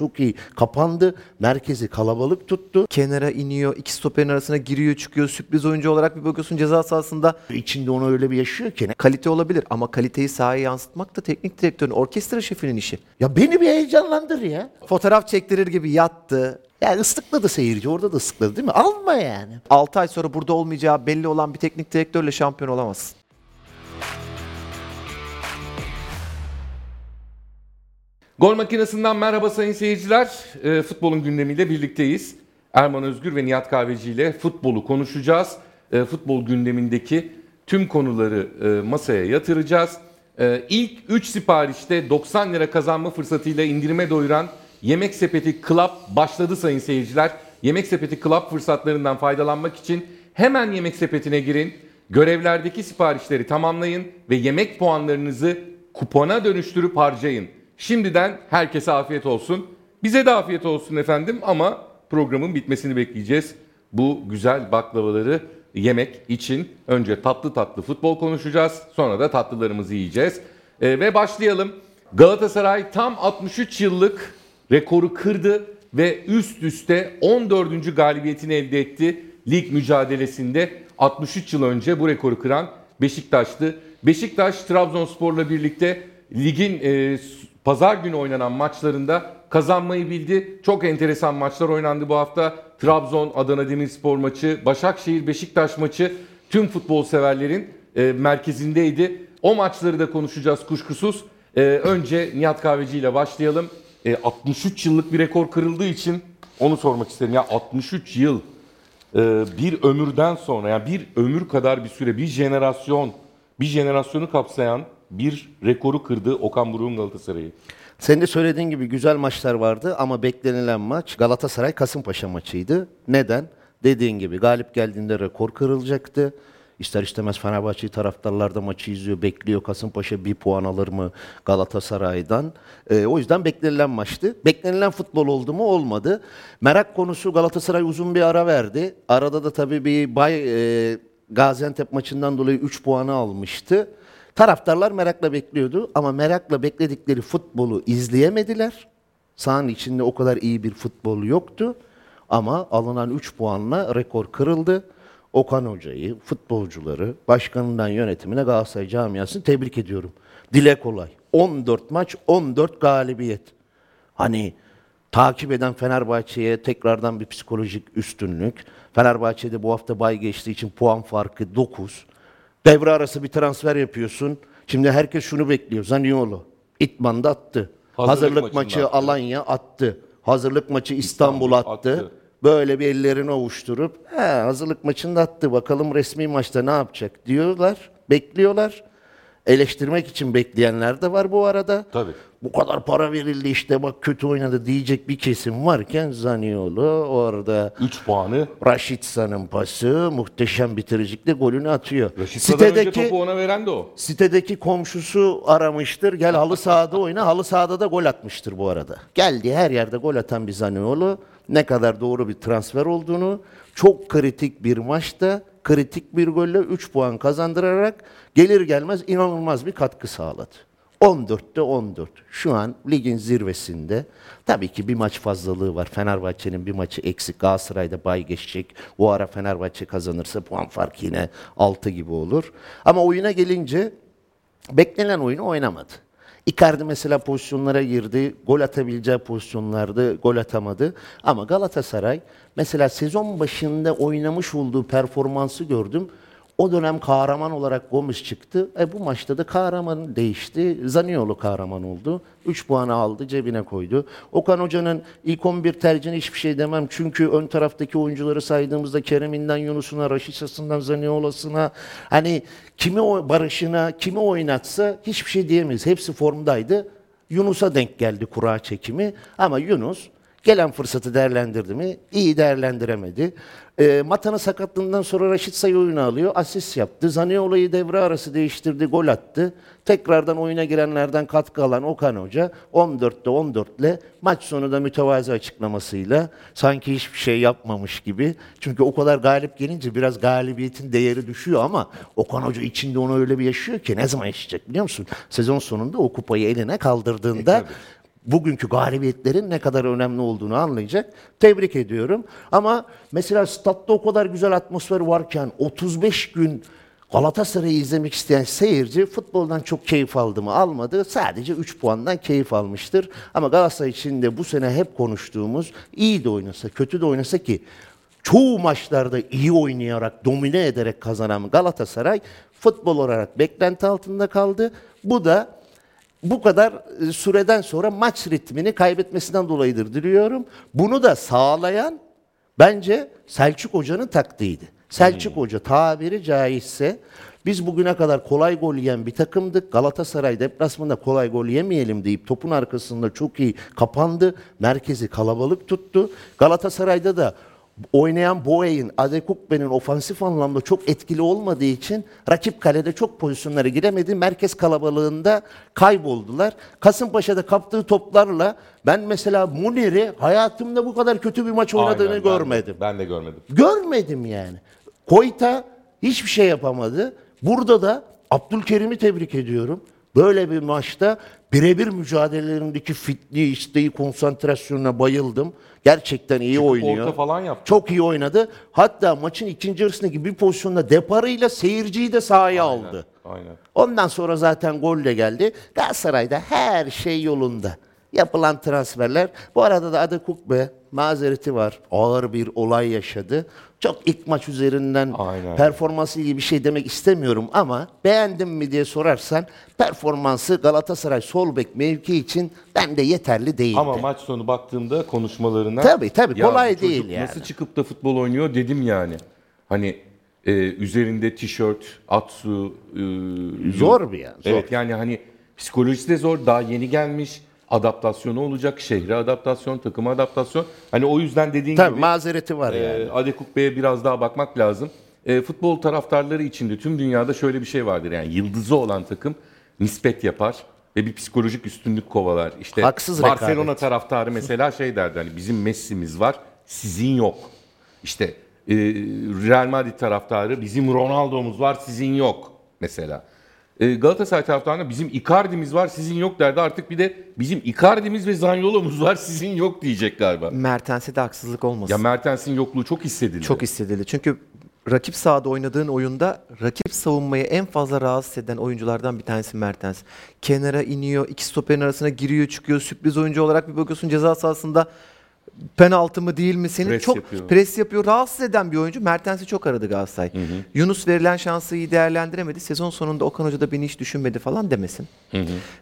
çok iyi kapandı. Merkezi kalabalık tuttu. Kenara iniyor, iki stoperin arasına giriyor çıkıyor. Sürpriz oyuncu olarak bir bakıyorsun ceza sahasında İçinde onu öyle bir yaşıyor ki. kalite olabilir ama kaliteyi sahaya yansıtmak da teknik direktörün, orkestra şefinin işi. Ya beni bir heyecanlandır ya. Fotoğraf çektirir gibi yattı. Yani ıslıkladı seyirci. Orada da ıslıkladı değil mi? Alma yani. 6 ay sonra burada olmayacağı belli olan bir teknik direktörle şampiyon olamazsın. Gol makinesinden merhaba sayın seyirciler. E, futbolun gündemiyle birlikteyiz. Erman Özgür ve Nihat Kahveci ile futbolu konuşacağız. E, futbol gündemindeki tüm konuları e, masaya yatıracağız. E, ilk 3 siparişte 90 lira kazanma fırsatıyla indirime doyuran Yemek Sepeti Club başladı sayın seyirciler. Yemek Sepeti Club fırsatlarından faydalanmak için hemen Yemek Sepeti'ne girin. Görevlerdeki siparişleri tamamlayın ve yemek puanlarınızı kupona dönüştürüp harcayın. Şimdiden herkese afiyet olsun. Bize de afiyet olsun efendim ama programın bitmesini bekleyeceğiz. Bu güzel baklavaları yemek için önce tatlı tatlı futbol konuşacağız. Sonra da tatlılarımızı yiyeceğiz. Ee, ve başlayalım. Galatasaray tam 63 yıllık rekoru kırdı ve üst üste 14. galibiyetini elde etti. Lig mücadelesinde 63 yıl önce bu rekoru kıran Beşiktaş'tı. Beşiktaş Trabzonspor'la birlikte ligin e, pazar günü oynanan maçlarında kazanmayı bildi. Çok enteresan maçlar oynandı bu hafta. Trabzon Adana Demirspor maçı, Başakşehir Beşiktaş maçı tüm futbol severlerin e, merkezindeydi. O maçları da konuşacağız kuşkusuz. E, önce Nihat Kahveci ile başlayalım. E, 63 yıllık bir rekor kırıldığı için onu sormak isterim. Ya 63 yıl e, bir ömürden sonra yani bir ömür kadar bir süre bir jenerasyon bir jenerasyonu kapsayan bir rekoru kırdı Okan Buruk'un Galatasaray'ı. Senin de söylediğin gibi güzel maçlar vardı ama beklenilen maç Galatasaray Kasımpaşa maçıydı. Neden? Dediğin gibi galip geldiğinde rekor kırılacaktı. İster istemez Fenerbahçe taraftarlar da maçı izliyor, bekliyor. Kasımpaşa bir puan alır mı Galatasaray'dan? Ee, o yüzden beklenilen maçtı. Beklenilen futbol oldu mu? Olmadı. Merak konusu Galatasaray uzun bir ara verdi. Arada da tabii bir bay e, Gaziantep maçından dolayı 3 puanı almıştı. Taraftarlar merakla bekliyordu ama merakla bekledikleri futbolu izleyemediler. Sahanın içinde o kadar iyi bir futbol yoktu. Ama alınan 3 puanla rekor kırıldı. Okan Hoca'yı, futbolcuları, başkanından yönetimine Galatasaray camiasını tebrik ediyorum. Dile kolay. 14 maç, 14 galibiyet. Hani takip eden Fenerbahçe'ye tekrardan bir psikolojik üstünlük. Fenerbahçe'de bu hafta bay geçtiği için puan farkı 9. Devre arası bir transfer yapıyorsun. Şimdi herkes şunu bekliyor. Zaniolo. İtman'da attı. Hazırlık Hazırlık, maçı attı. Alanya attı. Hazırlık maçı İstanbul, İstanbul attı. attı. Böyle bir ellerini ovuşturup he, hazırlık maçında attı. Bakalım resmi maçta ne yapacak diyorlar. Bekliyorlar. Eleştirmek için bekleyenler de var bu arada. Tabii. Bu kadar para verildi işte bak kötü oynadı diyecek bir kesim varken Zaniolo orada 3 puanı Raşitsa'nın pası muhteşem bitiricilikle golünü atıyor. Raşitsa'dan önce topu ona veren de o. Sitedeki komşusu aramıştır. Gel halı sahada oyna. Halı sahada da gol atmıştır bu arada. Geldi her yerde gol atan bir Zaniolo. Ne kadar doğru bir transfer olduğunu, çok kritik bir maçta kritik bir golle 3 puan kazandırarak gelir gelmez inanılmaz bir katkı sağladı. 14'te 14. Şu an ligin zirvesinde. Tabii ki bir maç fazlalığı var. Fenerbahçe'nin bir maçı eksik. Galatasaray'da bay geçecek. O ara Fenerbahçe kazanırsa puan farkı yine 6 gibi olur. Ama oyuna gelince beklenen oyunu oynamadı. Icardi mesela pozisyonlara girdi. Gol atabileceği pozisyonlarda gol atamadı. Ama Galatasaray mesela sezon başında oynamış olduğu performansı gördüm. O dönem kahraman olarak Gomis çıktı. E bu maçta da kahraman değişti. Zaniolo kahraman oldu. 3 puanı aldı, cebine koydu. Okan Hoca'nın ilk 11 tercihine hiçbir şey demem. Çünkü ön taraftaki oyuncuları saydığımızda Kerem'inden Yunus'una, Raşitsa'sından Zaniolo'suna hani kimi Barış'ına, kimi oynatsa hiçbir şey diyemeyiz. Hepsi formdaydı. Yunus'a denk geldi kura çekimi. Ama Yunus gelen fırsatı değerlendirdi mi? İyi değerlendiremedi. E, Matan'ın sakatlığından sonra Raşit Sayı oyunu alıyor. Asist yaptı. Zaniolo'yu devre arası değiştirdi. Gol attı. Tekrardan oyuna girenlerden katkı alan Okan Hoca 14'te 14 ile maç sonu da mütevazi açıklamasıyla sanki hiçbir şey yapmamış gibi. Çünkü o kadar galip gelince biraz galibiyetin değeri düşüyor ama Okan Hoca içinde onu öyle bir yaşıyor ki ne zaman yaşayacak biliyor musun? Sezon sonunda o kupayı eline kaldırdığında bugünkü galibiyetlerin ne kadar önemli olduğunu anlayacak. Tebrik ediyorum. Ama mesela statta o kadar güzel atmosfer varken 35 gün Galatasaray'ı izlemek isteyen seyirci futboldan çok keyif aldı mı almadı. Sadece 3 puandan keyif almıştır. Ama Galatasaray için de bu sene hep konuştuğumuz iyi de oynasa kötü de oynasa ki çoğu maçlarda iyi oynayarak, domine ederek kazanan Galatasaray futbol olarak beklenti altında kaldı. Bu da bu kadar e, süreden sonra maç ritmini kaybetmesinden dolayıdır diliyorum. Bunu da sağlayan bence Selçuk Hoca'nın taktiğiydi. Selçuk Hoca tabiri caizse biz bugüne kadar kolay gol yiyen bir takımdık. Galatasaray deplasmanda kolay gol yemeyelim deyip topun arkasında çok iyi kapandı. Merkezi kalabalık tuttu. Galatasaray'da da oynayan Boey'in, Adekukbe'nin ofansif anlamda çok etkili olmadığı için rakip kalede çok pozisyonlara giremedi. Merkez kalabalığında kayboldular. Kasımpaşa'da kaptığı toplarla ben mesela Munir'i hayatımda bu kadar kötü bir maç oynadığını Aynen, ben de- görmedim. Ben de görmedim. Görmedim yani. Koyta hiçbir şey yapamadı. Burada da Abdülkerim'i tebrik ediyorum. Böyle bir maçta birebir mücadelelerindeki fitliği, isteği, konsantrasyonuna bayıldım. Gerçekten iyi oynuyor. orta falan yaptı. Çok iyi oynadı. Hatta maçın ikinci yarısındaki bir pozisyonda deparıyla seyirciyi de sahaya aldı. Aynen. Ondan sonra zaten gol de geldi. Galatasaray'da her şey yolunda. Yapılan transferler. Bu arada da Adekukbe mazereti var. Ağır bir olay yaşadı. Çok ilk maç üzerinden Aynen. performansı ilgili bir şey demek istemiyorum ama beğendim mi diye sorarsan performansı Galatasaray sol bek mevki için bende yeterli değildi. Ama maç sonu baktığımda konuşmalarına... Tabii, tabii, "Ya kolay bu çocuk değil yani." Nasıl çıkıp da futbol oynuyor dedim yani. Hani e, üzerinde tişört, atsu... e, Zor bir yani, zor. Evet yani hani psikolojisi de zor. Daha yeni gelmiş. Adaptasyonu olacak. Şehre adaptasyon, takıma adaptasyon. Hani o yüzden dediğin Tabii gibi... mazereti var yani. E, Adekuk Bey'e biraz daha bakmak lazım. E, futbol taraftarları içinde tüm dünyada şöyle bir şey vardır. Yani yıldızı olan takım nispet yapar ve bir psikolojik üstünlük kovalar. İşte Haksız Barcelona rekabet. taraftarı mesela şey derdi hani bizim Messi'miz var, sizin yok. İşte e, Real Madrid taraftarı bizim Ronaldo'muz var, sizin yok mesela. E, Galatasaray taraftarına bizim Icardi'miz var, sizin yok derdi. Artık bir de bizim Icardi'miz ve Zaniolo'muz var, sizin yok diyecek galiba. Mertens'e de haksızlık olmasın. Ya Mertens'in yokluğu çok hissedildi. Çok hissedildi. Çünkü rakip sahada oynadığın oyunda rakip savunmayı en fazla rahatsız eden oyunculardan bir tanesi Mertens. Kenara iniyor, iki stoperin arasına giriyor, çıkıyor. Sürpriz oyuncu olarak bir bakıyorsun ceza sahasında penaltı mı değil mi seni Pres çok yapıyor. pres yapıyor. Rahatsız eden bir oyuncu. Mertens'i çok aradı Galatasaray. Yunus verilen şansı iyi değerlendiremedi. Sezon sonunda Okan Hoca da beni hiç düşünmedi falan demesin.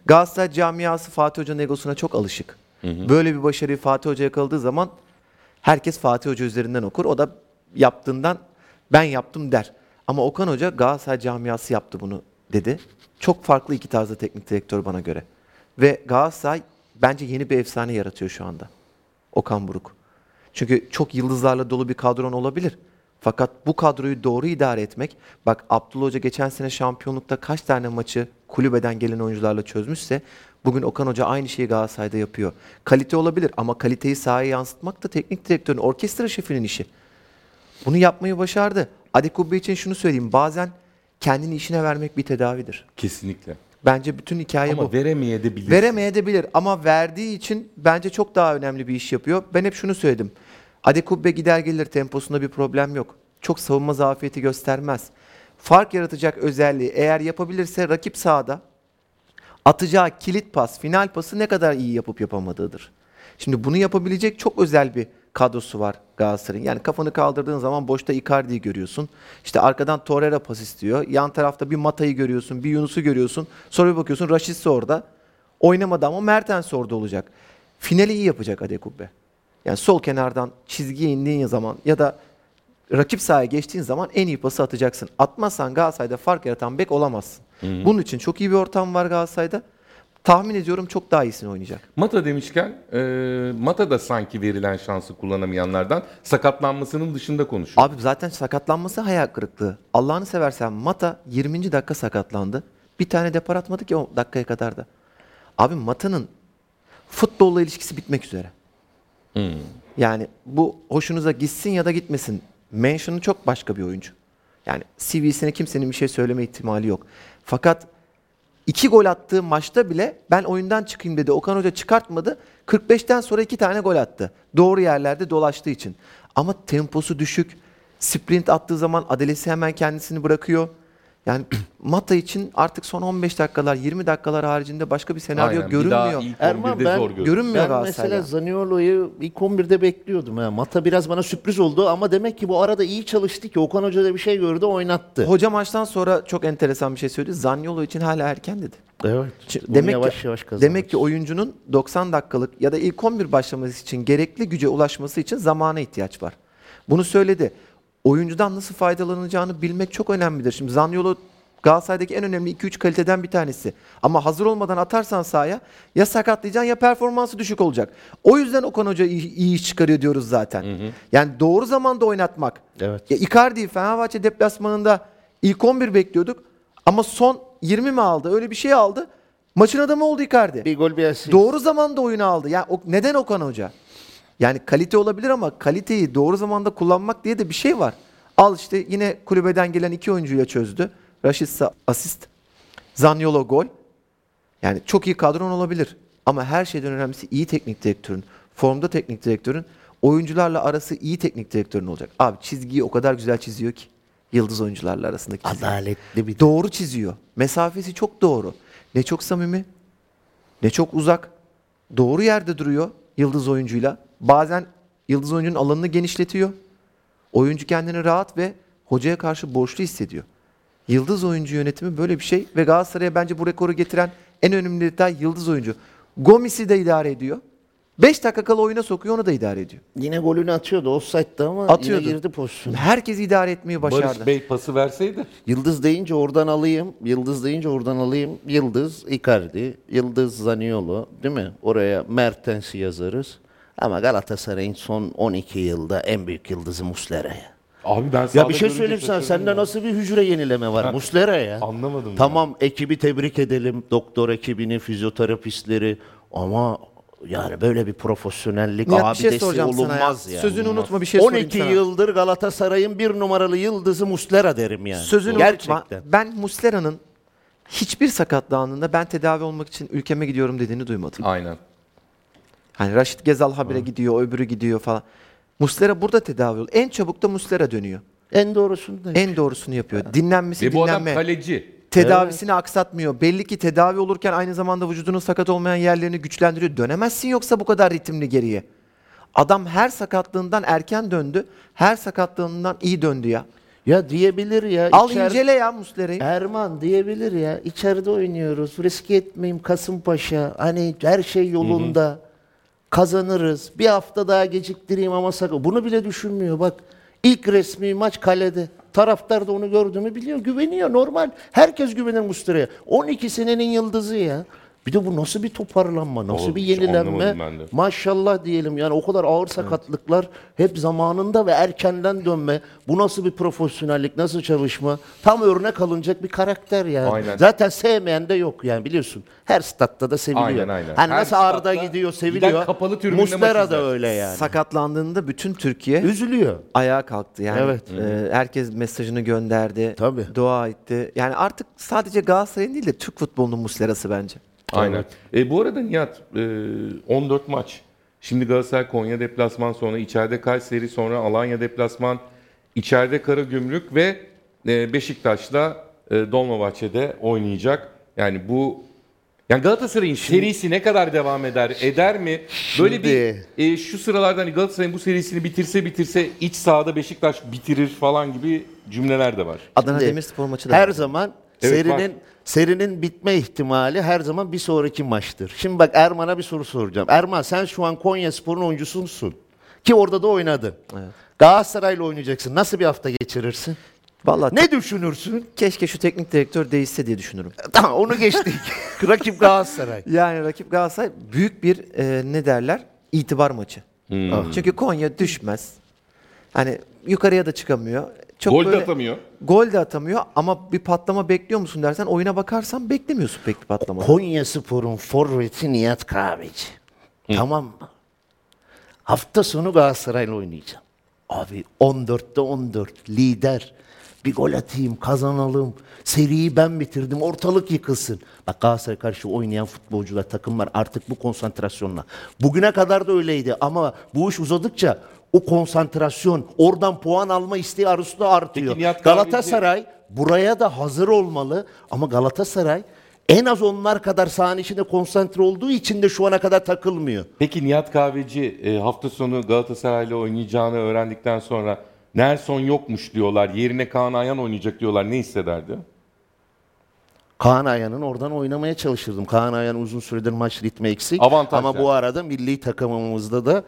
Galatasaray camiası Fatih Hoca'nın egosuna çok alışık. Böyle bir başarıyı Fatih Hoca yakaladığı zaman herkes Fatih Hoca üzerinden okur. O da yaptığından ben yaptım der. Ama Okan Hoca Galatasaray camiası yaptı bunu dedi. Çok farklı iki tarzda teknik direktör bana göre. Ve Galatasaray bence yeni bir efsane yaratıyor şu anda. Okan Buruk. Çünkü çok yıldızlarla dolu bir kadron olabilir. Fakat bu kadroyu doğru idare etmek, bak Abdullah Hoca geçen sene şampiyonlukta kaç tane maçı kulübeden gelen oyuncularla çözmüşse, bugün Okan Hoca aynı şeyi Galatasaray'da yapıyor. Kalite olabilir ama kaliteyi sahaya yansıtmak da teknik direktörün, orkestra şefinin işi. Bunu yapmayı başardı. Adi Kubbe için şunu söyleyeyim, bazen kendini işine vermek bir tedavidir. Kesinlikle. Bence bütün hikaye Ama bu. veremeye de bilir. Veremeyebilir ama verdiği için bence çok daha önemli bir iş yapıyor. Ben hep şunu söyledim. Adekubbe gider gelir temposunda bir problem yok. Çok savunma zafiyeti göstermez. Fark yaratacak özelliği eğer yapabilirse rakip sahada atacağı kilit pas, final pası ne kadar iyi yapıp yapamadığıdır. Şimdi bunu yapabilecek çok özel bir kadrosu var Galatasaray'ın. Yani kafanı kaldırdığın zaman boşta Icardi'yi görüyorsun. İşte arkadan Torreira pas istiyor. Yan tarafta bir Mata'yı görüyorsun, bir Yunus'u görüyorsun. Sonra bir bakıyorsun Raşit'si orada. Oynamadı ama Mertens orada olacak. Finali iyi yapacak Adekubbe. Yani sol kenardan çizgiye indiğin zaman ya da rakip sahaya geçtiğin zaman en iyi pası atacaksın. Atmazsan Galatasaray'da fark yaratan bek olamazsın. Bunun için çok iyi bir ortam var Galatasaray'da. Tahmin ediyorum çok daha iyisini oynayacak. Mata demişken e, Mata da sanki verilen şansı kullanamayanlardan sakatlanmasının dışında konuşuyor. Abi zaten sakatlanması hayal kırıklığı. Allah'ını seversen Mata 20. dakika sakatlandı. Bir tane depar atmadı ki o dakikaya kadar da. Abi Mata'nın futbolla ilişkisi bitmek üzere. Yani bu hoşunuza gitsin ya da gitmesin. Mention'ı çok başka bir oyuncu. Yani CV'sine kimsenin bir şey söyleme ihtimali yok. Fakat iki gol attığı maçta bile ben oyundan çıkayım dedi. Okan Hoca çıkartmadı. 45'ten sonra iki tane gol attı. Doğru yerlerde dolaştığı için. Ama temposu düşük. Sprint attığı zaman adalesi hemen kendisini bırakıyor. Yani Mata için artık son 15 dakikalar, 20 dakikalar haricinde başka bir senaryo Aynen, bir daha görünmüyor. ilk Erman, 11'de ben zor görünüyor. görünmüyor Ben mesela Zaniolo'yu ilk 11'de bekliyordum. Ha. Mata biraz bana sürpriz oldu ama demek ki bu arada iyi çalıştı ki Okan Hoca da bir şey gördü oynattı. Hoca maçtan sonra çok enteresan bir şey söyledi. Zaniolo için hala erken dedi. evet. Bunu Demek yavaş ki, yavaş kazanmak demek ki oyuncunun 90 dakikalık ya da ilk 11 başlaması için gerekli güce ulaşması için zamana ihtiyaç var. Bunu söyledi. Oyuncudan nasıl faydalanacağını bilmek çok önemlidir. Şimdi Zaniolo Galatasaray'daki en önemli 2-3 kaliteden bir tanesi. Ama hazır olmadan atarsan sahaya ya sakatlayacaksın ya performansı düşük olacak. O yüzden Okan Hoca iyi, iyi iş çıkarıyor diyoruz zaten. Yani doğru zamanda oynatmak. Evet. Ya Icardi'yi Fenerbahçe deplasmanında ilk 11 bekliyorduk. Ama son 20 mi aldı? Öyle bir şey aldı. Maçın adamı oldu Icardi. bir gol bir asist. Doğru zamanda oyunu aldı. Yani o, neden Okan Hoca? Yani kalite olabilir ama kaliteyi doğru zamanda kullanmak diye de bir şey var. Al işte yine kulübeden gelen iki oyuncuyla çözdü. Raşitsa asist. Zaniolo gol. Yani çok iyi kadron olabilir. Ama her şeyden önemlisi iyi teknik direktörün, formda teknik direktörün, oyuncularla arası iyi teknik direktörün olacak. Abi çizgiyi o kadar güzel çiziyor ki. Yıldız oyuncularla arasındaki çizgi. Adaletli bir Doğru çiziyor. Mesafesi çok doğru. Ne çok samimi, ne çok uzak. Doğru yerde duruyor yıldız oyuncuyla. Bazen yıldız oyuncunun alanını genişletiyor. Oyuncu kendini rahat ve hocaya karşı borçlu hissediyor. Yıldız oyuncu yönetimi böyle bir şey ve Galatasaray'a bence bu rekoru getiren en önemli detay yıldız oyuncu. Gomis'i de idare ediyor. 5 dakika kala oyuna sokuyor onu da idare ediyor. Yine golünü atıyordu. Offside'da ama Atıyordu. yine girdi pozisyona. Herkes idare etmeyi başardı. Barış Bey pası verseydi. Yıldız deyince oradan alayım. Yıldız deyince oradan alayım. Yıldız Icardi, Yıldız Zaniolo değil mi? Oraya Mertens'i yazarız. Ama Galatasaray'ın son 12 yılda en büyük yıldızı Muslera'ya. Abi ben Ya bir şey söyleyeyim sana. Sende ya. nasıl bir hücre yenileme var? Muslera ya. Anlamadım ya. Tamam ekibi tebrik edelim. Doktor ekibini, fizyoterapistleri ama yani böyle bir profesyonellik Nihat, bir abidesi şey soracağım sana ya. olunmaz yani. Sözünü unutma bir şey sorayım 12 sana. yıldır Galatasaray'ın bir numaralı yıldızı Muslera derim yani. Sözünü Gerçekten. unutma. Ben Muslera'nın hiçbir sakatlığı anında ben tedavi olmak için ülkeme gidiyorum dediğini duymadım. Aynen. Hani Raşit Gezal habire gidiyor, öbürü gidiyor falan. Muslera burada tedavi oluyor. En çabuk da Muslera dönüyor. En doğrusunu da. En doğrusunu yapıyor. Dinlenmesi, Ve bu adam dinlenme. kaleci. Tedavisini aksatmıyor. Belli ki tedavi olurken aynı zamanda vücudunun sakat olmayan yerlerini güçlendiriyor. Dönemezsin yoksa bu kadar ritimli geriye. Adam her sakatlığından erken döndü. Her sakatlığından iyi döndü ya. Ya diyebilir ya. Al içer- incele ya Muslera'yı. Erman diyebilir ya. İçeride oynuyoruz. Riske etmeyeyim Kasımpaşa. Hani her şey yolunda. Kazanırız. Bir hafta daha geciktireyim ama sakın. Bunu bile düşünmüyor bak. İlk resmi maç kalede. Taraftar da onu gördüğümü biliyor. Güveniyor normal. Herkes güvenir Muslera'ya. 12 senenin yıldızı ya. Bir de bu nasıl bir toparlanma, nasıl Oğlum, bir hiç yenilenme. anlamadım ben de. Maşallah diyelim yani o kadar ağır sakatlıklar hep zamanında ve erkenden dönme. Bu nasıl bir profesyonellik, nasıl çalışma? Tam örnek alınacak bir karakter yani. Aynen. Zaten sevmeyen de yok yani biliyorsun. Her statta da seviliyor. Aynen, aynen. Hani Her nasıl Arda statta gidiyor, giden seviliyor. kapalı tribünde Muslera maç da izler. öyle yani. Sakatlandığında bütün Türkiye Üzülüyor. ayağa kalktı. Yani Evet. e, herkes mesajını gönderdi. Tabii. Dua etti. Yani artık sadece Galatasaray'ın değil de Türk futbolunun muslerası bence. Aynen. E, bu arada Nihat e, 14 maç. Şimdi Galatasaray Konya deplasman sonra içeride Kayseri sonra Alanya deplasman içeride Karagümrük ve e, Beşiktaş'la e, Dolmabahçe'de oynayacak. Yani bu yani Galatasaray'ın serisi ne kadar devam eder? Eder mi? Böyle bir e, şu sıralarda hani Galatasaray'ın bu serisini bitirse bitirse iç sahada Beşiktaş bitirir falan gibi cümleler de var. Adana Şimdi Demirspor maçı da Her var. zaman Evet, serinin var. serinin bitme ihtimali her zaman bir sonraki maçtır. Şimdi bak Erman'a bir soru soracağım. Erman sen şu an Konya Spor'un oyuncususun. Ki orada da oynadın. Galatasaray'la oynayacaksın. Nasıl bir hafta geçirirsin? Vallahi Ne düşünürsün? keşke şu teknik direktör değişse diye düşünürüm. Tamam onu geçtik. Rakip Galatasaray. Yani rakip Galatasaray büyük bir e, ne derler itibar maçı. Çünkü Konya düşmez. Hani yukarıya da çıkamıyor. Çok Gol de böyle- atamıyor. Gol de atamıyor ama bir patlama bekliyor musun dersen oyuna bakarsan beklemiyorsun pek bir patlama. Konya Spor'un forveti Nihat Kahveci. Tamam mı? Hafta sonu Galatasaray'la oynayacağım. Abi 14'te 14 lider. Bir gol atayım, kazanalım. Seriyi ben bitirdim, ortalık yıkılsın. Bak Galatasaray karşı oynayan futbolcular, takımlar artık bu konsantrasyonla. Bugüne kadar da öyleydi ama bu iş uzadıkça o konsantrasyon, oradan puan alma isteği arzusu da artıyor. Peki Nihat Galatasaray buraya da hazır olmalı ama Galatasaray en az onlar kadar sahanın içinde konsantre olduğu için de şu ana kadar takılmıyor. Peki Nihat Kahveci e, hafta sonu Galatasaray'la oynayacağını öğrendikten sonra Nelson yokmuş diyorlar. Yerine Kaan Ayhan oynayacak diyorlar. Ne hissederdi? Kaan Ayhan'ın oradan oynamaya çalışırdım. Kaan Ayhan uzun süredir maç ritmi eksik. Avantaj Ama bu yani. arada milli takımımızda da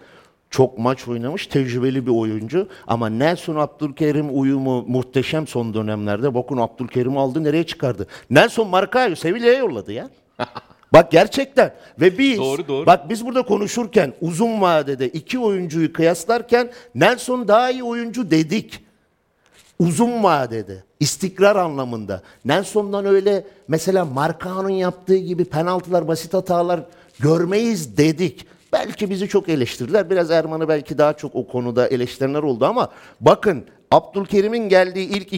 çok maç oynamış, tecrübeli bir oyuncu. Ama Nelson Abdülkerim uyumu muhteşem son dönemlerde. Bakın Abdülkerim aldı nereye çıkardı? Nelson Marcao'yu Sevilla'ya yolladı ya. Bak gerçekten ve biz Doğru, doğru. bak biz burada konuşurken uzun vadede iki oyuncuyu kıyaslarken Nelson daha iyi oyuncu dedik uzun vadede, istikrar anlamında. Nelson'dan öyle mesela Marcao'nun yaptığı gibi penaltılar, basit hatalar görmeyiz dedik. Belki bizi çok eleştirdiler. Biraz Erman'ı belki daha çok o konuda eleştirenler oldu ama bakın Abdülkerim'in geldiği ilk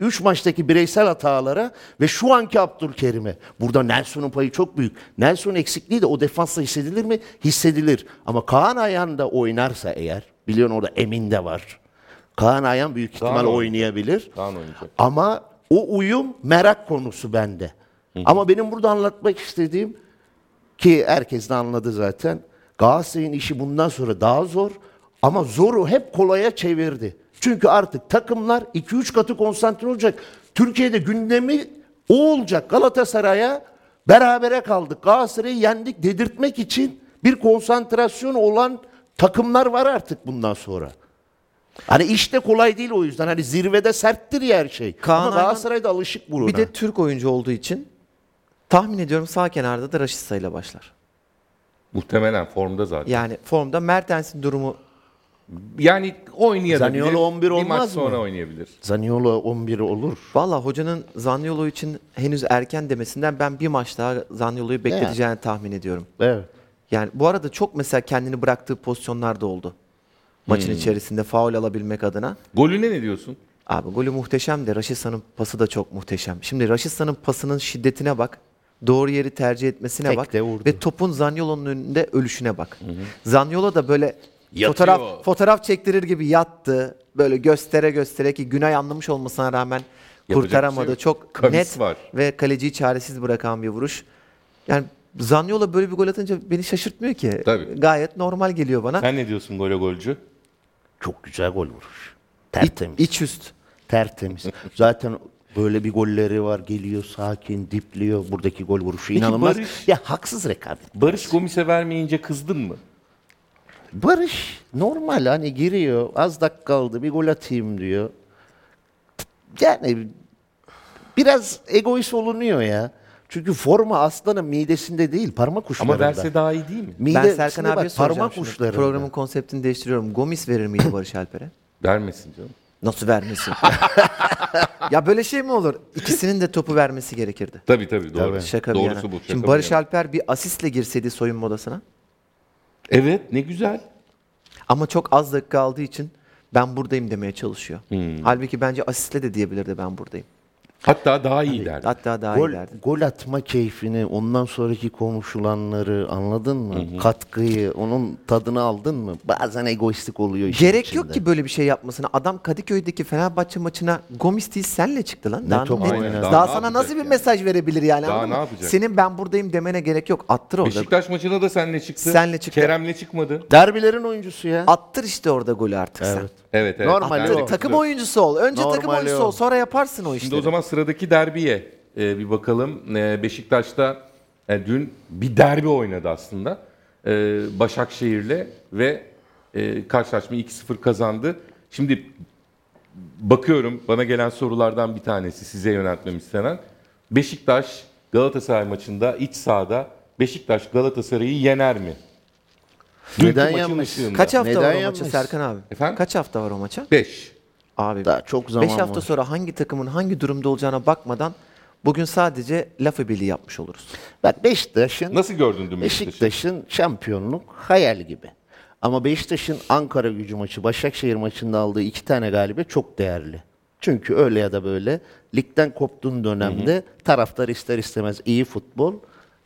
2-3 maçtaki bireysel hatalara ve şu anki Abdülkerim'e. Burada Nelson'un payı çok büyük. Nelson eksikliği de o defansta hissedilir mi? Hissedilir. Ama Kaan Ayhan da oynarsa eğer, biliyorsun orada Emin de var. Kaan Ayhan büyük ihtimal oynayacak. oynayabilir. Kaan oynayacak. Ama o uyum merak konusu bende. Ama benim burada anlatmak istediğim ki herkes de anladı zaten. Galatasaray'ın işi bundan sonra daha zor ama zoru hep kolaya çevirdi. Çünkü artık takımlar 2-3 katı konsantre olacak. Türkiye'de gündemi o olacak. Galatasaray'a berabere kaldık. Galatasaray'ı yendik dedirtmek için bir konsantrasyon olan takımlar var artık bundan sonra. Hani işte kolay değil o yüzden. Hani zirvede serttir ya her şey. Kaan Ama Galatasaray'da alışık buna. Bir de Türk oyuncu olduğu için tahmin ediyorum sağ kenarda da Raşit ile başlar. Muhtemelen formda zaten. Yani formda Mertens'in durumu Yani oynayabilir. Zaniolo 11 Bir maç olmaz sonra mı? oynayabilir. Zaniolo 11 olur. Valla hocanın Zaniolo için henüz erken demesinden ben bir maç daha Zaniolo'yu bekleteceğini tahmin ediyorum. Evet. Yani bu arada çok mesela kendini bıraktığı pozisyonlar da oldu. Maçın içerisinde faul alabilmek adına. Golüne ne diyorsun? Abi golü muhteşem de Raşitsa'nın pası da çok muhteşem. Şimdi Raşitsa'nın pasının şiddetine bak. Doğru yeri tercih etmesine Tek bak. de vurdu. Ve topun Zaniolo'nun önünde ölüşüne bak. Zaniolo da böyle Yatıyor. fotoğraf fotoğraf çektirir gibi yattı. Böyle göstere göstere ki Günay anlamış olmasına rağmen bir kurtaramadı. şey yok. çok Kavis net var. ve kaleciyi çaresiz bırakan bir vuruş. Yani Zaniolo böyle bir gol atınca beni şaşırtmıyor ki. Tabii. Gayet normal geliyor bana. Sen ne diyorsun gole golcü? Çok güzel gol vuruş. İ- Tertemiz. İç üst. Tertemiz. Zaten böyle bir golleri var. Geliyor sakin, dipliyor. Buradaki gol vuruşu inanılmaz. Barış- Ya haksız rekabet. Barış Gomis'e vermeyince kızdın mı? Barış normal hani giriyor. Az dakika kaldı bir gol atayım diyor. Yani biraz egoist olunuyor ya. Çünkü forma aslanın midesinde değil parmak uçlarında. Ama verse daha iyi değil mi? Ben Midesinde Serkan bak, abiye soracağım parmak şimdi. uçlarında. Programın konseptini değiştiriyorum. Gomis verir miydi Barış Alper'e? Vermesin canım. Nasıl vermesin? ya böyle şey mi olur? İkisinin de topu vermesi gerekirdi. Tabii tabii doğru. Şaka bir Doğrusu yana. bu. şaka Şimdi bir Barış yana. Alper bir asistle girseydi soyunma odasına Evet ne güzel. ama çok az dakika aldığı için ben buradayım demeye çalışıyor. Hmm. Halbuki bence asistle de diyebilirdi ben buradayım. Hatta daha iyi derdi. Hatta daha Gol, iyi derdi. gol atma keyfini, ondan sonraki konuşulanları anladın mı? Katkıyı, onun tadını aldın mı? Bazen egoistik oluyor işin Gerek içinde. yok ki böyle bir şey yapmasına. Adam Kadıköy'deki Fenerbahçe maçına Gomis değil senle çıktı lan. Ne daha top ne- daha, Daha ne sana nasıl bir yani? mesaj verebilir yani Daha ne yapacak? Senin ben buradayım demene gerek yok. Attır orada. Beşiktaş maçına da senle çıktı. Senle çıktı. Kerem'le çıkmadı. Derbilerin oyuncusu ya. Attır işte orada golü artık sen. Evet. Evet. Normal o. kızdı? Takım oyuncusu ol. Önce takım Normali oyuncusu o. ol. Sonra yaparsın o Şimdi işleri. o zaman sıradaki derbiye e, bir bakalım. E, Beşiktaş'ta e, dün bir derbi oynadı aslında. E, Başakşehir'le ve e, karşılaşmayı 2-0 kazandı. Şimdi bakıyorum bana gelen sorulardan bir tanesi size yöneltmem istenen. Beşiktaş Galatasaray maçında iç sahada Beşiktaş Galatasaray'ı yener mi? Dünkü Neden maçın yenmez? ışığında. Kaç hafta Neden var o maça Serkan abi? Efendim? Kaç hafta var o maça? 5. Abi Daha çok zaman 5 hafta var. sonra hangi takımın hangi durumda olacağına bakmadan bugün sadece lafı birliği yapmış oluruz. Bak Beşiktaş'ın Nasıl gördün dün Beşiktaş'ı? Beşiktaş'ın şampiyonluk hayal gibi. Ama Beşiktaş'ın Ankara gücü maçı, Başakşehir maçında aldığı iki tane galibiyet çok değerli. Çünkü öyle ya da böyle ligden koptuğun dönemde taraftar ister istemez iyi futbol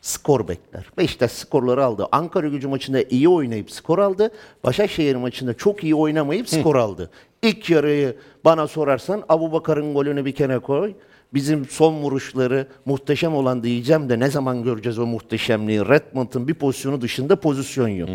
skor bekler. Beşiktaş skorları aldı. Ankara gücü maçında iyi oynayıp skor aldı. Başakşehir maçında çok iyi oynamayıp skor aldı. İlk yarıyı bana sorarsan Abu Bakar'ın golünü bir kenara koy. Bizim son vuruşları muhteşem olan diyeceğim de ne zaman göreceğiz o muhteşemliği? Redmond'un bir pozisyonu dışında pozisyon yok.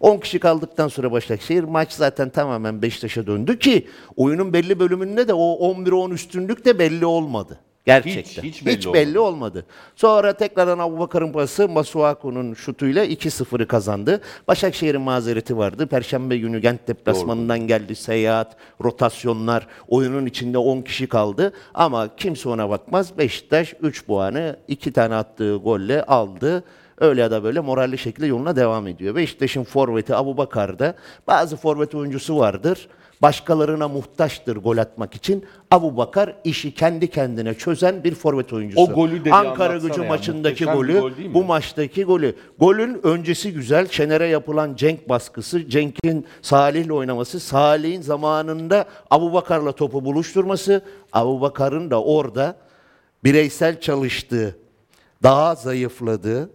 10 kişi kaldıktan sonra Başakşehir maç zaten tamamen Beşiktaş'a döndü ki oyunun belli bölümünde de o 11'e 10 üstünlük de belli olmadı. Gerçekten. hiç belli belli olmadı. Sonra tekrardan Abubakar'ın pası Masuaku'nun şutuyla 2-0'ı kazandı. Başakşehir'in mazereti vardı. Perşembe günü Gent deplasmanından geldi seyahat, rotasyonlar. Oyunun içinde 10 kişi kaldı. Ama kimse ona bakmaz. Beşiktaş 3 puanı 2 tane attığı golle aldı. Öyle ya da böyle moralli şekilde yoluna devam ediyor. Beşiktaş'ın forveti Abubakar'da bazı forvet oyuncusu vardır. Başkalarına muhtaçtır gol atmak için. Abu Bakar işi kendi kendine çözen bir forvet oyuncusu. O golü de Ankara gücü ya. maçındaki Muhteşem golü, gol bu maçtaki golü. Golün öncesi güzel. Şener'e yapılan Cenk baskısı, Cenk'in Salih'le oynaması, Salih'in zamanında Abu Bakar'la topu buluşturması, Abu Bakar'ın da orada bireysel çalıştığı, daha zayıfladığı,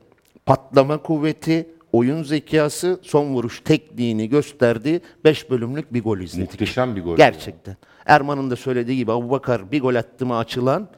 patlama kuvveti, oyun zekası, son vuruş tekniğini gösterdiği 5 bölümlük bir gol izledik. Muhteşem bir gol. Gerçekten. Erman'ın da söylediği gibi Abubakar bir gol attı mı açılan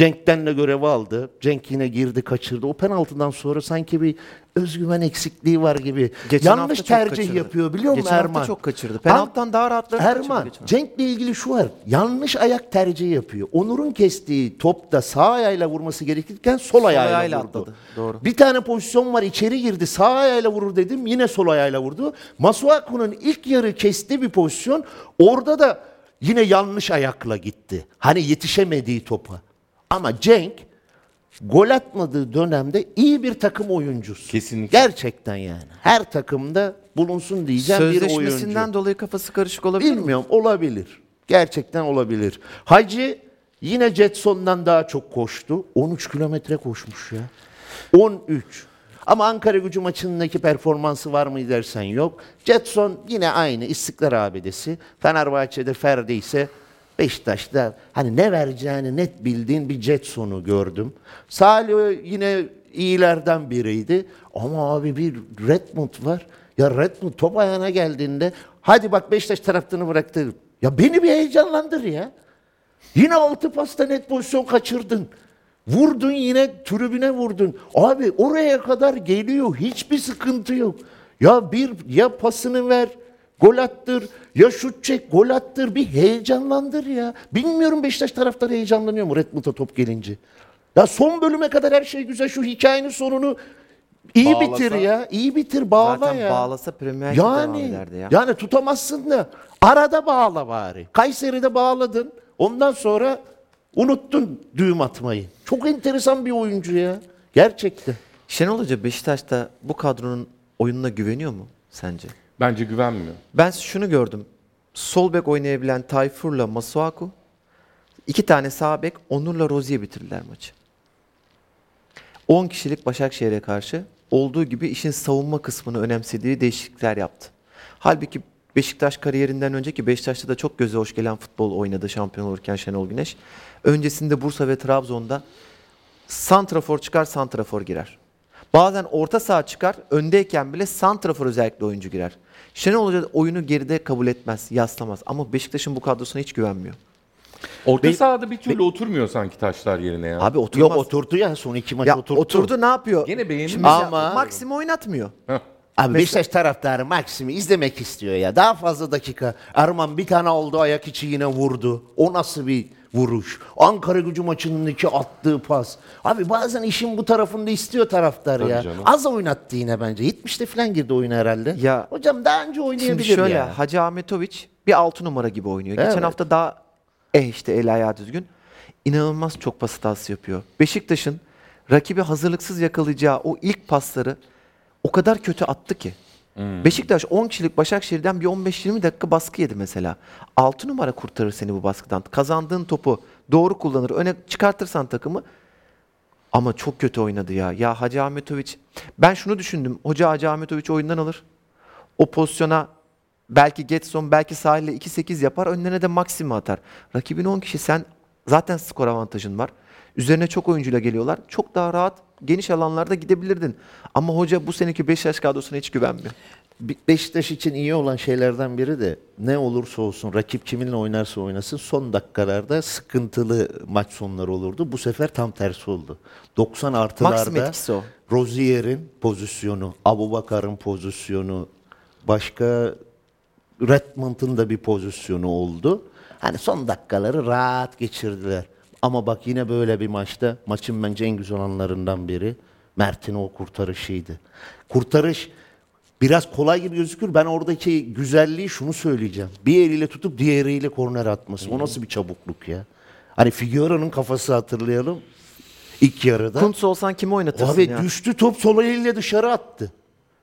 Cenk'ten de görevi aldı. Cenk yine girdi kaçırdı. O penaltıdan sonra sanki bir özgüven eksikliği var gibi. Geçen Yanlış tercih kaçırdı. yapıyor biliyor musun Geçen hafta Erman? çok kaçırdı. Penaltıdan daha rahatlarını kaçırdı Erman. Cenk'le ilgili şu var. Yanlış ayak tercihi yapıyor. Onur'un kestiği topta sağ ayağıyla vurması gerekirken sol, ayağıyla, ayağıyla vurdu. atladı. Doğru. Bir tane pozisyon var içeri girdi. Sağ ayağıyla vurur dedim. Yine sol ayağıyla vurdu. Masuaku'nun ilk yarı kestiği bir pozisyon. Orada da yine yanlış ayakla gitti. Hani yetişemediği topa. Ama Cenk gol atmadığı dönemde iyi bir takım oyuncusu. Kesinlikle. Gerçekten yani. Her takımda bulunsun diyeceğim bir oyuncu. Sözleşmesinden dolayı kafası karışık olabilir mi? Bilmiyorum olabilir. Gerçekten olabilir. Hacı yine Jetson'dan daha çok koştu. 13 kilometre koşmuş ya. 13. Ama Ankara gücü maçındaki performansı var mı dersen yok. Jetson yine aynı İstiklal abidesi. Fenerbahçe'de Ferdi ise Beşiktaş'ta hani ne vereceğini net bildiğin bir Jetson'u gördüm. Salih yine iyilerden biriydi. Ama abi bir Redmond var. Ya Redmond top ayağına geldiğinde hadi bak Beşiktaş taraftarını bıraktı. Ya beni bir heyecanlandır ya. Yine altı pasta net pozisyon kaçırdın. Vurdun yine tribüne vurdun. Abi oraya kadar geliyor. Hiçbir sıkıntı yok. Ya bir ya pasını ver, gol attır. Ya şut çek, gol attır. Bir heyecanlandır ya. Bilmiyorum Beşiktaş taraftarı heyecanlanıyor mu Redmond'a top gelince? Ya son bölüme kadar her şey güzel. Şu hikayenin sonunu iyi Bağlasa- bitir ya. İyi bitir, bağla Zaten ya. bağlasa Premier Lig'de devam Yani, ederdi ya. yani tutamazsın da arada bağla bari. Kayseri'de bağladın. Ondan sonra unuttun düğüm atmayı. Çok enteresan bir oyuncu ya. Gerçekten. Şenol Hoca Beşiktaş'ta bu kadronun oyununa güveniyor mu sence? Bence güvenmiyor. Ben şunu gördüm. Sol bek oynayabilen Tayfur'la Masuaku, iki tane sağ bek Onur'la Rozi'ye bitirdiler maçı. 10 kişilik Başakşehir'e karşı olduğu gibi işin savunma kısmını önemsediği değişiklikler yaptı. Halbuki Beşiktaş kariyerinden önceki Beşiktaş'ta da çok göze hoş gelen futbol oynadı şampiyon olurken Şenol Güneş. Öncesinde Bursa ve Trabzon'da santrafor çıkar santrafor girer. Bazen orta saha çıkar öndeyken bile santrafor özellikle oyuncu girer. Şenol Hoca oyunu geride kabul etmez, yaslamaz. Ama Beşiktaş'ın bu kadrosuna hiç güvenmiyor. Orta Be- sahada bir türlü oturmuyor sanki taşlar yerine ya. Abi oturmaz. Yok oturdu ya son iki maç ya oturdu. oturdu ne yapıyor? Gene mesela Ama- Maxim oynatmıyor. Heh. Abi Beşiktaş taraftarı Maksim'i izlemek istiyor ya. Daha fazla dakika. Erman bir tane oldu ayak içi yine vurdu. O nasıl bir vuruş? Ankara gücü maçındaki attığı pas. Abi bazen işin bu tarafında istiyor taraftar Tabii ya. canım. Az oynattı yine bence. 70'te falan girdi oyuna herhalde. Ya- Hocam daha önce oynayabilir Şimdi şöyle ya. Hacı Ahmetoviç bir altı numara gibi oynuyor. Geçen Evet. hafta daha eh işte el ayağı düzgün. İnanılmaz çok pas hatası yapıyor. Beşiktaş'ın rakibi hazırlıksız yakalayacağı o ilk pasları o kadar kötü attı ki. Beşiktaş 10 kişilik Başakşehir'den bir 15-20 dakika baskı yedi mesela. 6 numara kurtarır seni bu baskıdan. Kazandığın topu doğru kullanır, öne çıkartırsan takımı ama çok kötü oynadı ya. Ya Hacı Ahmetoviç ben şunu düşündüm. Hoca Hacı Ahmetoviç oyundan alır. O pozisyona belki Getson belki sahille 2-8 yapar önlerine de maksimum atar. Rakibin 10 kişi sen zaten skor avantajın var. Üzerine çok oyuncuyla geliyorlar. Çok daha rahat geniş alanlarda gidebilirdin. Ama hoca bu seneki Beşiktaş kadrosuna hiç güvenmiyor. Be- Beşiktaş için iyi olan şeylerden biri de ne olursa olsun rakip kiminle oynarsa oynasın son dakikalarda sıkıntılı maç sonları olurdu. Bu sefer tam tersi oldu. 90 Maksimum artılarda. Rozier'in pozisyonu, Abubakar'ın pozisyonu, başka Redmond'un da bir pozisyonu oldu. Hani son dakikaları rahat geçirdiler. Ama bak yine böyle bir maçta maçın bence en güzel anlarından biri Mert'in o kurtarışıydı. Kurtarış biraz kolay gibi gözükür. Ben oradaki güzelliği şunu söyleyeceğim. Bir eliyle tutup diğer eliyle korner atması. O nasıl bir çabukluk ya? Hani Figueroa'nın kafası hatırlayalım. İlk yarıda. Kuntz olsan kimi oynatırsın Abi ya? düştü top sol eliyle dışarı attı.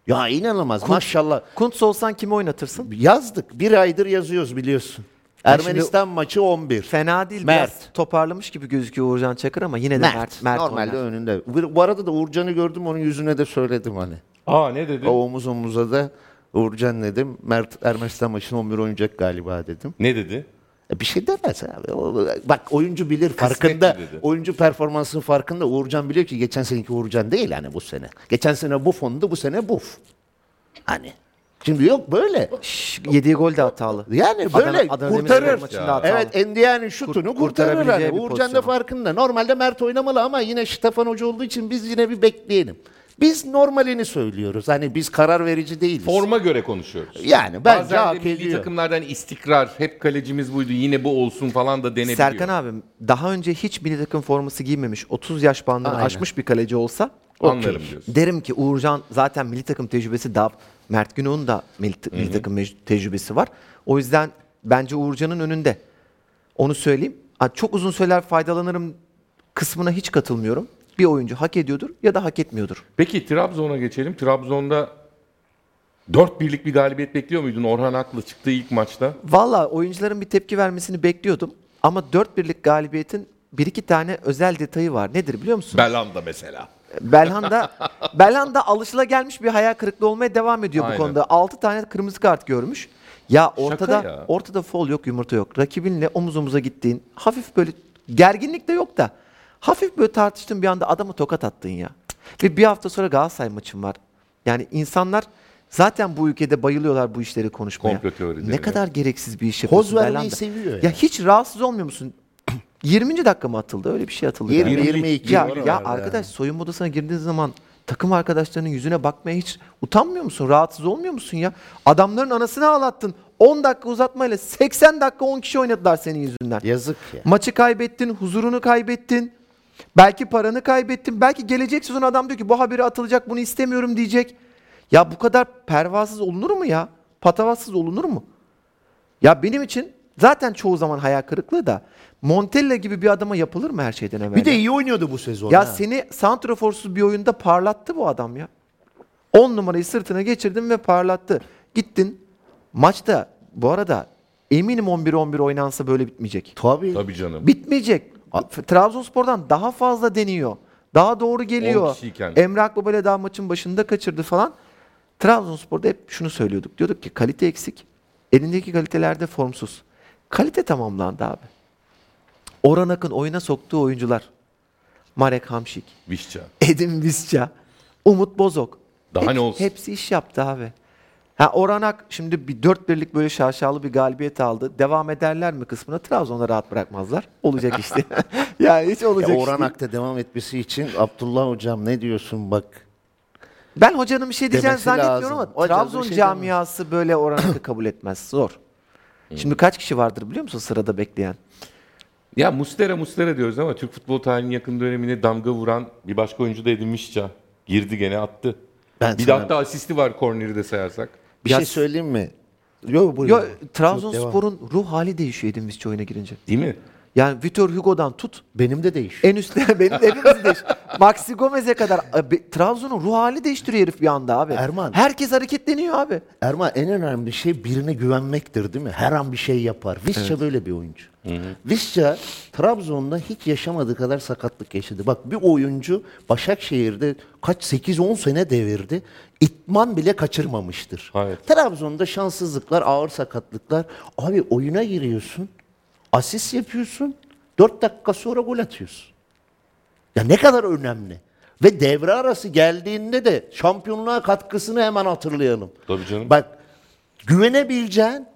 Ya inanılmaz maşallah. Kuntz olsan kimi oynatırsın? Yazdık. Bir aydır yazıyoruz biliyorsun. Ermenistan maçı 11. Fena değil. Mert. Biraz toparlamış gibi gözüküyor Uğurcan Çakır ama yine de Mert. Mert, Mert, Normalde oynar. önünde. Bu- Bu arada da Uğurcan'ı gördüm onun yüzüne de söyledim hani. Aa ne dedi? O omuz omuza da Uğurcan dedim. Mert Ermenistan maçını 11 oynayacak galiba dedim. Ne dedi? E bir şey demez abi. O- Bak oyuncu bilir farkında. dedi. Oyuncu performansının farkında. Uğurcan biliyor ki geçen seneki Uğurcan değil hani bu sene. Geçen sene bu fondu bu sene buf. Hani. Şimdi yok böyle. Şş, yediği gol de hatalı. Yani Adana- böyle Adana Demirspor kurtarır. maçında hatalı. Evet Endia'nın şutunu Kur- kurtarır kurtarabileceği hani. bir Uğurcan da pozisyon. farkında. Normalde Mert oynamalı ama yine Stefan Hoca olduğu için biz yine bir bekleyelim. Biz normalini söylüyoruz. Hani biz karar verici değiliz. Forma göre konuşuyoruz. Yani bence Bazen de hak milli ediyor. takımlardan istikrar, hep kalecimiz buydu, yine bu olsun falan da denebiliyor. Serkan abim daha önce hiç milli takım forması giymemiş 30 yaş bandını Aynen. aşmış bir kaleci olsa Anlarım diyorsun. Derim ki Uğurcan zaten milli takım tecrübesi daha Mert Günok'un da milli, milli takım tecrübesi var. O yüzden bence Uğurcan'ın önünde. Onu söyleyeyim. Ha, Çok uzun süreler faydalanırım kısmına hiç katılmıyorum. Bir oyuncu hak ediyordur ya da hak etmiyordur. Peki Trabzon'a geçelim. Trabzon'da 4 birlik bir galibiyet bekliyor muydun? Orhan Aklı çıktığı ilk maçta. Valla oyuncuların bir tepki vermesini bekliyordum. Ama 4 birlik galibiyetin bir iki tane özel detayı var. Nedir biliyor musun? Belanda mesela. Belhanda Belhanda alışılagelmiş bir hayal kırıklığı olmaya devam ediyor Aynen. bu konuda. 6 tane kırmızı kart görmüş. Ya ortada ya. ortada fol yok, yumurta yok. Rakibinle omuz omuza gittiğin, hafif böyle gerginlik de yok da hafif böyle tartıştığın bir anda adamı tokat attın ya. Ve bir hafta sonra Galatasaray maçın var. Yani insanlar zaten bu ülkede bayılıyorlar bu işleri konuşmaya. Komplo teorileri. Ne kadar gereksiz bir iş yapıyorsun Poz vermeyi Belhanda. seviyor Ya ya. hiç rahatsız olmuyor musun? 20. dakika mı atıldı? Öyle bir şey atıldı. 20 galiba. 22 Ya, ya yani. arkadaş soyunma odasına girdiğin zaman takım arkadaşlarının yüzüne bakmaya hiç utanmıyor musun? Rahatsız olmuyor musun ya? Adamların anasını ağlattın. 10 dakika uzatmayla 80 dakika 10 kişi oynadılar senin yüzünden. Yazık ya. Maçı kaybettin, huzurunu kaybettin. Belki paranı kaybettin. Belki gelecek sezon adam diyor ki bu haberi atılacak bunu istemiyorum diyecek. Ya bu kadar pervasız olunur mu ya? Patavatsız olunur mu? Ya benim için zaten çoğu zaman hayal kırıklığı da Montella gibi bir adama yapılır mı her şeyden evvel? Bir de ya? iyi oynuyordu bu sezon. Ya ha. seni santraforsuz bir oyunda parlattı bu adam ya. 10 numarayı sırtına geçirdin ve parlattı. Gittin maçta bu arada eminim 11-11 oynansa böyle bitmeyecek. Tabii. Tabii canım. Bitmeyecek. Trabzonspor'dan daha fazla deniyor. Daha doğru geliyor. kişiyken. Emre Akbabale daha maçın başında kaçırdı falan. Trabzonspor'da hep şunu söylüyorduk. Diyorduk ki kalite eksik. Elindeki kalitelerde formsuz. Kalite tamamlandı abi. Orhan Akın oyuna soktuğu oyuncular. Marek Hamşik, Vişça. Edin Visca, Umut Bozok. Daha Hep- ne olsun? Hepsi iş yaptı abi. Ha Orhan Ak şimdi bir dört birlik böyle şaşalı bir galibiyet aldı. Devam ederler mi kısmına Trabzon'da rahat bırakmazlar. Olacak işte. yani hiç olacak Ya Orhan. Ak'ta devam etmesi için Abdullah hocam ne diyorsun bak. Ben hocanın bir şey diyeceğini zannetmiyorum lazım. ama Hocam Trabzon bir şey camiası böyle Orhan Ak'ı kabul etmez. Zor. Şimdi kaç kişi vardır biliyor musun sırada bekleyen? Ya Mustera Mustera diyoruz ama Türk futbol tarihinin yakın dönemine damga vuran bir başka oyuncu da Edin Vişça. Girdi gene attı. Ben bir sana- de hatta asisti var korneri de sayarsak. Bir Ya- şey söyleyeyim mi? Yok buyurun. Yo. Trabzonspor'un ruh hali değişiyor Edin Visca oyuna girince. Değil mi? Yani Vitor Hugo'dan tut Benim de değiş. en üstte benim de hepimiz değiş. Maxi Gomez'e kadar be- Trabzon'un ruh hali değiştiriyor herif bir anda abi. Erman. Herkes hareketleniyor abi. Erman en önemli şey birine güvenmektir değil mi? Her an bir şey yapar. Visca böyle bir oyuncu. Visca Trabzon'da hiç yaşamadığı kadar sakatlık yaşadı. Bak bir oyuncu Başakşehir'de kaç 8-10 sene devirdi. İtman bile kaçırmamıştır. Evet. Trabzon'da şanssızlıklar, ağır sakatlıklar. Abi oyuna giriyorsun. Asist yapıyorsun. 4 dakika sonra gol atıyorsun. Ya ne kadar önemli. Ve devre arası geldiğinde de şampiyonluğa katkısını hemen hatırlayalım. Tabii canım. Bak güvenebileceğin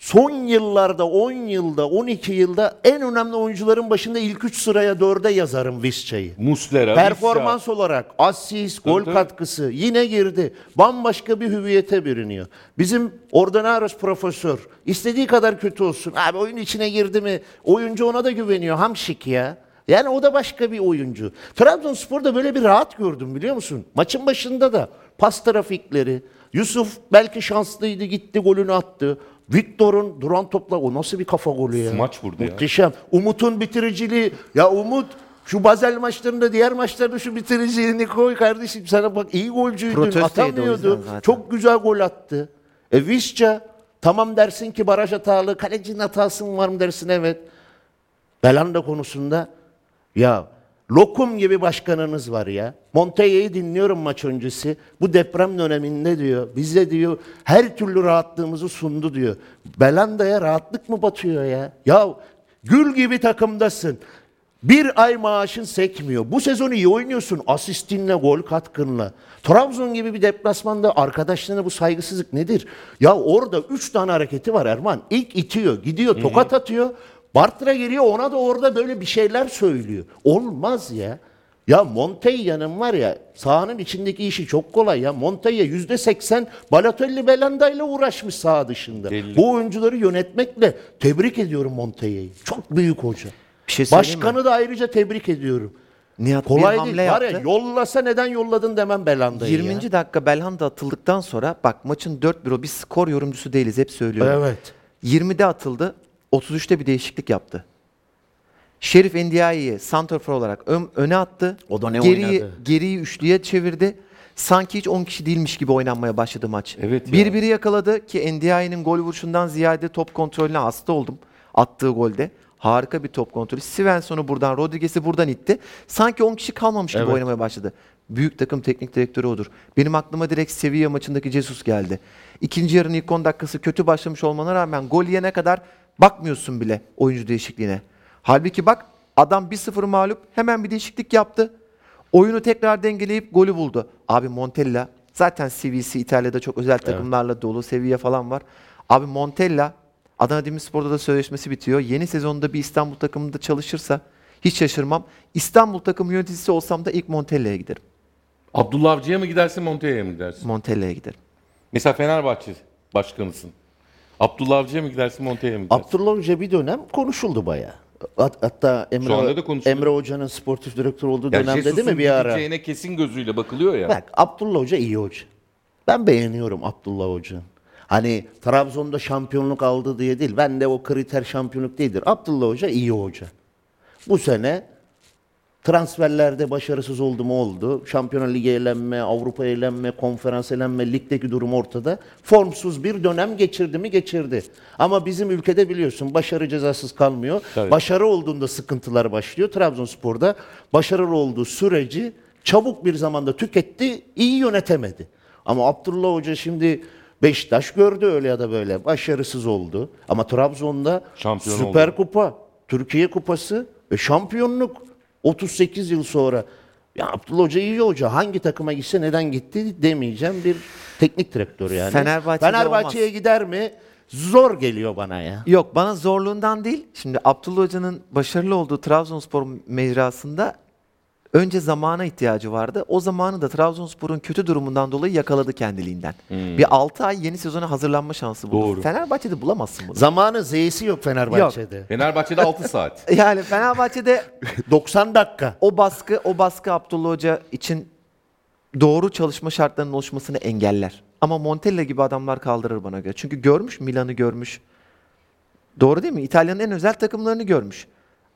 son yıllarda 10 yılda 12 yılda en önemli oyuncuların başında ilk 3 sıraya 4'e yazarım Visca'yı. Muslera, Performans olarak asist, gol tabii. katkısı yine girdi. Bambaşka bir hüviyete bürünüyor. Bizim Ordinaros profesör istediği kadar kötü olsun. Abi oyun içine girdi mi oyuncu ona da güveniyor. Hamşik ya. Yani o da başka bir oyuncu. Trabzonspor'da böyle bir rahat gördüm biliyor musun? Maçın başında da pas trafikleri. Yusuf belki şanslıydı gitti golünü attı. Victor'un duran topla o nasıl bir kafa golü ya? Smaç vurdu ya. Muhteşem. Umut'un bitiriciliği. Ya Umut şu Basel maçlarında diğer maçlarda şu bitiriciliğini koy kardeşim. Sana bak iyi. Protesteydi o Atamıyordu. yüzden zaten. Çok güzel gol attı. E Visca tamam dersin ki baraj hatalı. Kalecinin hatası mı var mı dersin evet. Belanda konusunda ya lokum gibi başkanınız var ya. Monteye'yi dinliyorum maç öncesi. Bu deprem döneminde diyor. Bize diyor her türlü rahatlığımızı sundu diyor. Belanda'ya rahatlık mı batıyor ya? Ya gül gibi takımdasın. Bir ay maaşın sekmiyor. Bu sezon iyi oynuyorsun. Asistinle, gol katkınla. Trabzon gibi bir deplasmanda arkadaşlarına bu saygısızlık nedir? Ya orada üç tane hareketi var Erman. İlk itiyor, gidiyor, tokat atıyor. Bartra geliyor ona da orada böyle bir şeyler söylüyor. Olmaz ya. Ya Montella'nın var ya sahanın içindeki işi çok kolay ya. Montella yüzde seksen Balotelli Belanda ile uğraşmış saha dışında. Belli. Bu oyuncuları yönetmekle tebrik ediyorum Montella'yı. Çok büyük hoca. Bir şey söyleyeyim mi? Başkanı da ayrıca tebrik ediyorum. Nihat bir Kolay hamle değil. Var yaptı. ya yollasa neden yolladın demem Belanda'yı 20. ya. dakika Belhanda atıldıktan sonra bak maçın 4-1 o biz skor yorumcusu değiliz hep söylüyorum. Evet. 20'de atıldı. 33'te bir değişiklik yaptı. Şerif Endiaye'yi santrfor olarak ön- öne attı. O da ne geriyi, oynadı? Geriyi üçlüye çevirdi. Sanki hiç 10 kişi değilmiş gibi oynanmaya başladı maç. Evet ya. Bir biri yakaladı ki Endiaye'nin gol vuruşundan ziyade top kontrolüne hasta oldum. Attığı golde. Harika bir top kontrolü. Svensson'u buradan, Rodriguez'i buradan itti. Sanki 10 kişi kalmamış gibi Evet. oynamaya başladı. Büyük takım teknik direktörü odur. Benim aklıma direkt Sevilla maçındaki Jesus geldi. İkinci yarının ilk 10 dakikası kötü başlamış olmana rağmen gol yene kadar bakmıyorsun bile oyuncu değişikliğine. Halbuki bak adam 1-0 mağlup hemen bir değişiklik yaptı. Oyunu tekrar dengeleyip golü buldu. Abi Montella zaten CV'si İtalya'da çok özel takımlarla dolu. Sevilla falan var. Abi Montella Adana Demirspor'da da sözleşmesi bitiyor. Yeni sezonda bir İstanbul takımında çalışırsa hiç şaşırmam. İstanbul takım yöneticisi olsam da ilk Montella'ya giderim. Abdullah Avcı'ya mı gidersin, Monte'ye mi gidersin? Montella'ya giderim. Mesela Fenerbahçe başkanısın. Abdullah Avcı'ya mı gidersin, Monte'ye mi gidersin? Abdullah Hoca bir dönem konuşuldu bayağı. Hat- Hatta Şu anda da Emre, konuşuluyor. Emre Hoca'nın sportif direktör olduğu Yani dönemde değil Jesus'un mi bir ara? gideceğine kesin gözüyle bakılıyor ya. Bak Abdullah Hoca iyi hoca. Ben beğeniyorum Abdullah Hoca'nı. Hani Trabzon'da şampiyonluk aldı diye değil. Ben de o kriter şampiyonluk değildir. Abdullah Hoca iyi hoca. Bu sene transferlerde başarısız oldu mu oldu. Şampiyonlar Ligi elenme, Avrupa elenme, konferans elenme, ligdeki durum ortada. Formsuz bir dönem geçirdi mi geçirdi. Ama bizim ülkede biliyorsun başarı cezasız kalmıyor. Tabii. Başarı olduğunda sıkıntılar başlıyor. Trabzonspor'da başarılı olduğu süreci çabuk bir zamanda tüketti, iyi yönetemedi. Ama Abdullah Hoca şimdi Beşiktaş gördü öyle ya da böyle. Başarısız oldu. Ama Trabzon'da Şampiyon Süper oldu. Kupa, Türkiye Kupası ve şampiyonluk 38 yıl sonra. Ya Abdullah Hoca iyi hoca. Hangi takıma gitse neden gitti demeyeceğim bir teknik direktör yani. Fenerbahçe'de Fenerbahçe'ye gider mi? Zor geliyor bana ya. Yok bana zorluğundan değil. Şimdi Abdullah Hoca'nın başarılı olduğu Trabzonspor mecrasında önce zamana ihtiyacı vardı. O zamanı da Trabzonspor'un kötü durumundan dolayı yakaladı kendiliğinden. Bir 6 ay yeni sezona hazırlanma şansı buldu. Doğru. Fenerbahçe'de bulamazsın bunu. Zamanı Z'si yok Fenerbahçe'de. Fenerbahçe'de 6 saat. Yani Fenerbahçe'de 90 dakika. o baskı o baskı Abdullah Hoca için doğru çalışma şartlarının oluşmasını engeller. Ama Montella gibi adamlar kaldırır bana göre. Çünkü görmüş Milan'ı görmüş. Doğru değil mi? İtalya'nın en özel takımlarını görmüş.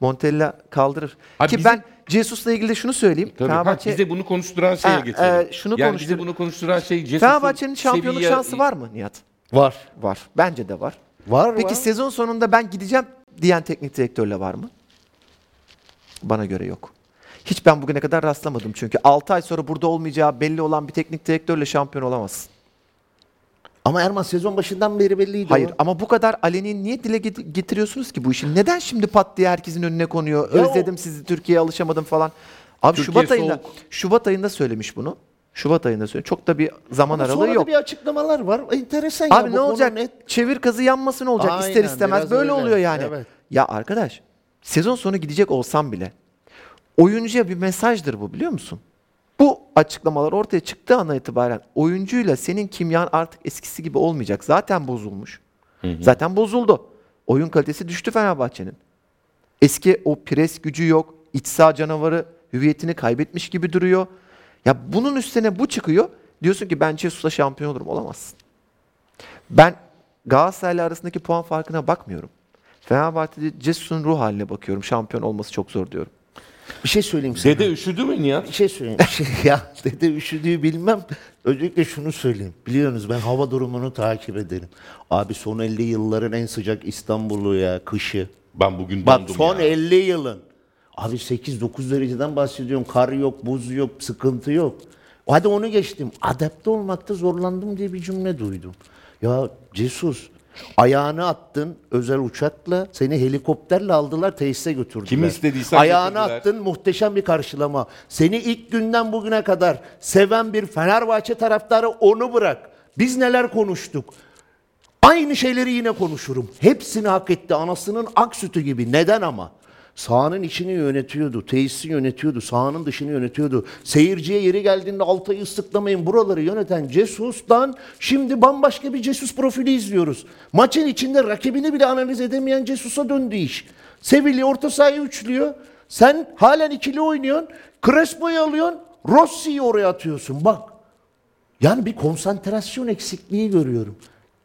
Montella kaldırır. Abi Ki bizim- ben Jesus'la ilgili de şunu söyleyeyim. Tabii. Ha, Fenerbahçe bize bunu konuşturan şeye Ha, getirelim. e, şunu yani konuştur- bize bunu konuşturan şey Jesus'un Fenerbahçe'nin şampiyonluk seviye- şansı var mı Nihat? Var. Var. Bence de var. Var Peki var. sezon sonunda ben gideceğim diyen teknik direktörle var mı? Bana göre yok. Hiç ben bugüne kadar rastlamadım çünkü 6 ay sonra burada olmayacağı belli olan bir teknik direktörle şampiyon olamazsın. Ama Erman sezon başından beri belliydi Hayır o. ama bu kadar aleni niye dile get- getiriyorsunuz ki bu işi? Neden şimdi pat diye herkesin önüne konuyor? Ya Özledim sizi Türkiye'ye alışamadım falan. Abi Türkiye Şubat ayında soğuk. Şubat ayında söylemiş bunu. Şubat ayında söylemiş. Çok da bir zaman Ama aralığı sonra yok. da bir açıklamalar var. Enteresan ya. Abi bu ne olacak? net. Çevir kazı yanmasın olacak ister Aynen, istemez. biraz Böyle öyle. oluyor yani. Evet. Ya arkadaş sezon sonu gidecek olsam bile oyuncuya bir mesajdır bu biliyor musun? Bu açıklamalar ortaya çıktığı andan itibaren oyuncuyla senin kimyan artık eskisi gibi olmayacak. Zaten bozulmuş. Zaten bozuldu. Oyun kalitesi düştü Fenerbahçe'nin. Eski o pres gücü yok. İç saha canavarı hüviyetini kaybetmiş gibi duruyor. Ya bunun üstüne bu çıkıyor. Diyorsun ki ben Jesus'la şampiyon olurum. Olamazsın. Ben Galatasaray'la arasındaki puan farkına bakmıyorum. Fenerbahçe'de Jesus'un ruh haline bakıyorum. Şampiyon olması çok zor diyorum. Bir şey söyleyeyim sana. Dede üşüdü mü Nihat? Bir şey söyleyeyim. Bir şey, ya dede üşüdüğü bilmem. Öncelikle şunu söyleyeyim. Biliyorsunuz ben hava durumunu takip ederim. Abi son 50 yılların en sıcak İstanbul'u ya kışı. Ben bugün Bak dondum son ya. 50 yılın. Abi 8-9 dereceden bahsediyorum. Kar yok, buz yok, sıkıntı yok. Hadi onu geçtim. Adapte olmakta zorlandım diye bir cümle duydum. Ya Jesus ayağını attın özel uçakla seni helikopterle aldılar tesise götürdüler. Kimi istediysen Ayağını götürdüler. attın muhteşem bir karşılama. Seni ilk günden bugüne kadar seven bir Fenerbahçe taraftarı onu bırak. Biz neler konuştuk? Aynı şeyleri yine konuşurum. Hepsini hak etti. Anasının ak sütü gibi. Neden ama? Sahanın içini yönetiyordu, tesisi yönetiyordu, sahanın dışını yönetiyordu. Seyirciye yeri geldiğinde Altay'ı ıslıklamayın buraları yöneten Cesus'tan şimdi bambaşka bir Cesus profili izliyoruz. Maçın içinde rakibini bile analiz edemeyen Cesus'a döndü iş. Sevilla orta sahayı üçlüyor. Sen halen ikili oynuyorsun. Crespo'yu alıyorsun. Rossi'yi oraya atıyorsun. Bak yani bir konsantrasyon eksikliği görüyorum.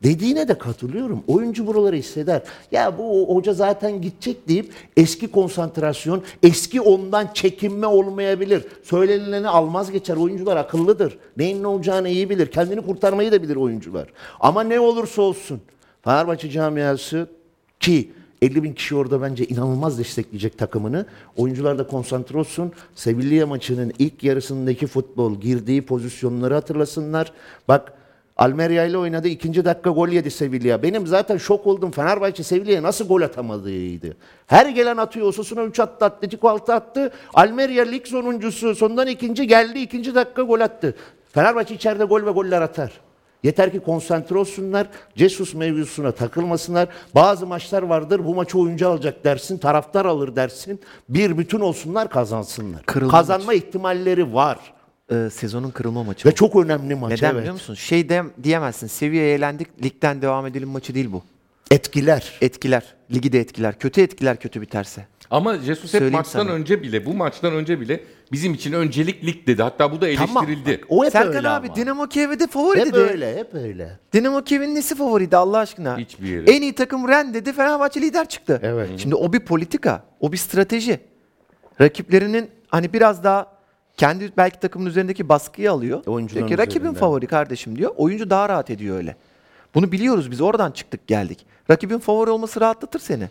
Dediğine de katılıyorum. Oyuncu buraları hisseder. Ya bu hoca zaten gidecek deyip eski konsantrasyon, eski ondan çekinme olmayabilir. Söylenileni almaz geçer. Oyuncular akıllıdır. Neyin ne olacağını iyi bilir. Kendini kurtarmayı da bilir oyuncular. Ama ne olursa olsun Fenerbahçe camiası ki 50 bin kişi orada bence inanılmaz destekleyecek takımını. Oyuncular da konsantre olsun. Sevilla maçının ilk yarısındaki futbol girdiği pozisyonları hatırlasınlar. Bak Almeria ile oynadı. ikinci dakika gol yedi Sevilla. Benim zaten şok oldum. Fenerbahçe Sevilla'ya nasıl gol atamadığıydı. Her gelen atıyor. Osasuna 3 attı. Atletico 6 attı. Almeria lig sonuncusu. Sondan ikinci geldi. ikinci dakika gol attı. Fenerbahçe içeride gol ve goller atar. Yeter ki konsantre olsunlar. Jesus mevzusuna takılmasınlar. Bazı maçlar vardır. Bu maçı oyuncu alacak dersin. Taraftar alır dersin. Bir bütün olsunlar kazansınlar. Kırılma Kazanma ihtimalleri var. Ee, sezonun kırılma maçı. Ve çok önemli maç. Neden evet. biliyor musun? Şey de, diyemezsin. Seviyeye eğlendik. Ligden devam edelim maçı değil bu. Etkiler. Etkiler. Ligi de etkiler. Kötü etkiler kötü biterse. Ama Jesus hep Söyleyeyim maçtan sana. önce bile, bu maçtan önce bile bizim için öncelik lig dedi. Hatta bu da Tamam. eleştirildi. bak, O hep Serkan öyle abi ama. Dinamo Kiev'e de favori Hep dedi. öyle, hep öyle. Dinamo Kiev'in nesi favoriydi Allah aşkına? Hiçbir yeri. En iyi takım Ren dedi. Fenerbahçe lider çıktı. Evet. Şimdi o bir politika. O bir strateji. Rakiplerinin hani biraz daha kendi belki takımın üzerindeki baskıyı alıyor. Oyuncuların Diyor ki rakibin üzerinden. favori kardeşim diyor. Oyuncu daha rahat ediyor öyle. Bunu biliyoruz biz oradan çıktık geldik. Rakibin favori olması rahatlatır seni.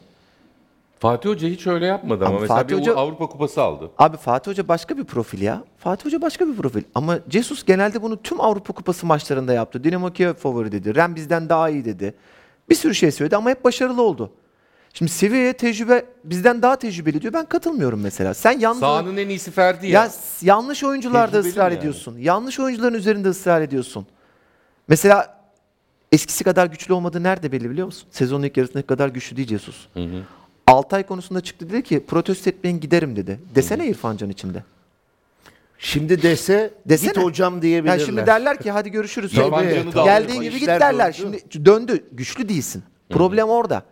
Fatih Hoca hiç öyle yapmadı ama, Ama mesela Fatih bir Hoca- Avrupa Kupası aldı. Abi Fatih Hoca başka bir profil ya. Fatih Hoca başka bir profil. Ama Jesus genelde bunu tüm Avrupa Kupası maçlarında yaptı. Dinamo Kiev favori dedi. Ren bizden daha iyi dedi. Bir sürü şey söyledi ama hep başarılı oldu. Şimdi seviyeye tecrübe bizden daha tecrübeli diyor. Ben katılmıyorum mesela. Sen yalnız Sahanın en iyisi Ferdi ya. ya yanlış oyuncularda Tecrübeli ısrar mi yani? ediyorsun. Yanlış oyuncuların üzerinde ısrar ediyorsun. Mesela eskisi kadar güçlü olmadığı nerede belli biliyor musun? Sezonun ilk yarısındaki kadar güçlü değil Jesus. Altay konusunda çıktı dedi ki protesto etmeyin giderim dedi. Desene İrfan Can içinde. Şimdi dese Desene. git hocam diyebilirler. Ya şimdi derler ki hadi görüşürüz. Da Geldiğin gibi git İşler derler. döndü. Şimdi döndü. Güçlü değilsin. Problem orada.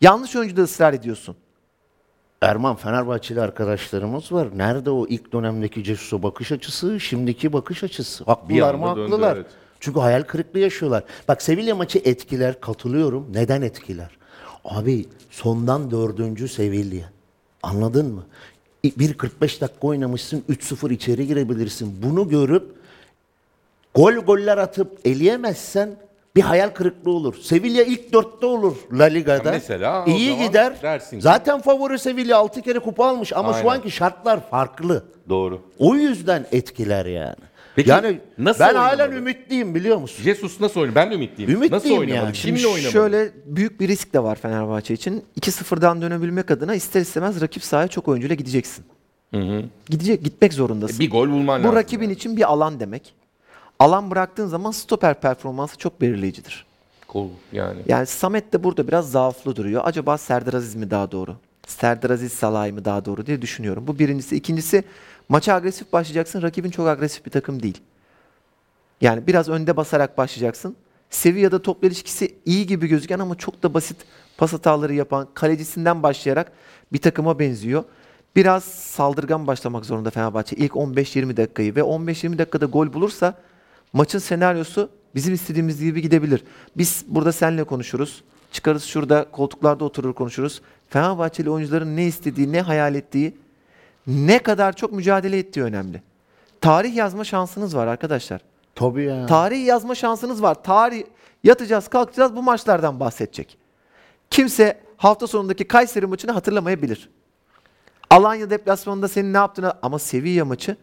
Yanlış oyuncuda ısrar ediyorsun. Erman Fenerbahçeli arkadaşlarımız var. Nerede o ilk dönemdeki Cesus'a bakış açısı, şimdiki bakış açısı? Haklılar mı? döndü, Haklılar. evet. Çünkü hayal kırıklığı yaşıyorlar. Bak Sevilla maçı etkiler, katılıyorum. Neden etkiler? Abi sondan dördüncü Sevilla. Anladın mı? İ- Bir 45 dakika oynamışsın 3-0 içeri girebilirsin. Bunu görüp gol goller atıp eleyemezsen bir hayal kırıklığı olur. Sevilla ilk dörtte olur La Liga'da. Mesela o İyi zaman gider. dersin ki- Zaten favori Sevilla 6 kere kupa almış ama Aynen. şu anki şartlar farklı. Doğru. O yüzden etkiler yani. Peki, yani nasıl ben halen oynamalı? ümitliyim biliyor musun? Jesus nasıl oynuyor? Ben de ümitliyim. Ümitliyim nasıl oynamalı? yani. Kimle Şimdi oynamalı? Şöyle büyük bir risk de var Fenerbahçe için. 2-0'dan dönebilmek adına ister istemez rakip sahaya çok oyuncuyla gideceksin. Gidecek, gitmek zorundasın. Bir gol bulman Bu lazım. rakibin için bir alan demek. Alan bıraktığın zaman stoper performansı çok belirleyicidir. Gol yani. Yani Samet de burada biraz zaaflı duruyor. Acaba Serdar Aziz mi daha doğru? Serdar Aziz Salay mı daha doğru diye düşünüyorum. Bu birincisi. İkincisi maça agresif başlayacaksın. Rakibin çok agresif bir takım değil. Yani biraz önde basarak başlayacaksın. Sevilla'da topla ilişkisi iyi gibi gözüken ama çok da basit pas hataları yapan kalecisinden başlayarak bir takıma benziyor. Biraz saldırgan başlamak zorunda Fenerbahçe ilk 15-20 dakikayı ve 15-20 dakikada gol bulursa maçın senaryosu bizim istediğimiz gibi gidebilir. Biz burada seninle konuşuruz. Çıkarız şurada koltuklarda oturur konuşuruz. Fenerbahçeli oyuncuların ne istediği, ne hayal ettiği, ne kadar çok mücadele ettiği önemli. Tarih yazma şansınız var arkadaşlar. Tabii ya. Tarih yazma şansınız var. Tarih yatacağız, kalkacağız bu maçlardan bahsedecek. Kimse hafta sonundaki Kayseri maçını hatırlamayabilir. Alanya deplasmanında senin ne yaptığını ama Sevilla maçı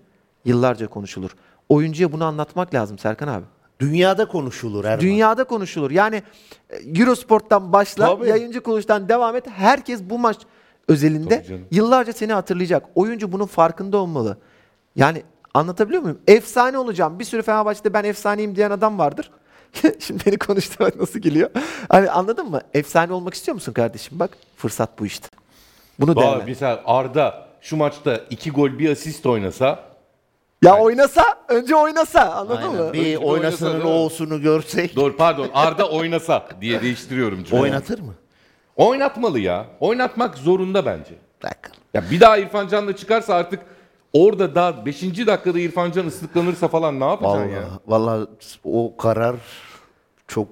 yıllarca konuşulur. Oyuncuya bunu anlatmak lazım Serkan abi. Dünyada konuşulur Erman. Dünyada konuşulur. Yani e, Eurosport'tan başla, Tabii. yayıncı kuruluştan devam et. Herkes bu maç özelinde Tabii canım. yıllarca seni hatırlayacak. Oyuncu bunun farkında olmalı. Yani anlatabiliyor muyum? Efsane olacağım. Bir sürü Fenerbahçe'de ben efsaneyim diyen adam vardır. Şimdi beni konuştu bak nasıl geliyor. Hani anladın mı? Efsane olmak istiyor musun kardeşim? Bak fırsat bu işte. Bunu Daha değerlendir. mesela Arda şu maçta iki gol bir asist oynasa Ya oynasa, önce oynasa. Anladın Aynen. mı? Bir Önceki oynasa oynasının değil mi? O'sunu görsek Doğru pardon Arda oynasa diye değiştiriyorum cümleyi. oynatır mı? Oynatmalı ya. Oynatmak zorunda bence. Bak. Ya bir daha İrfan Can'la çıkarsa artık orada daha 5. dakikada İrfan Can ıslıklanırsa falan ne yapacaksın Vallahi, ya? vallahi o karar çok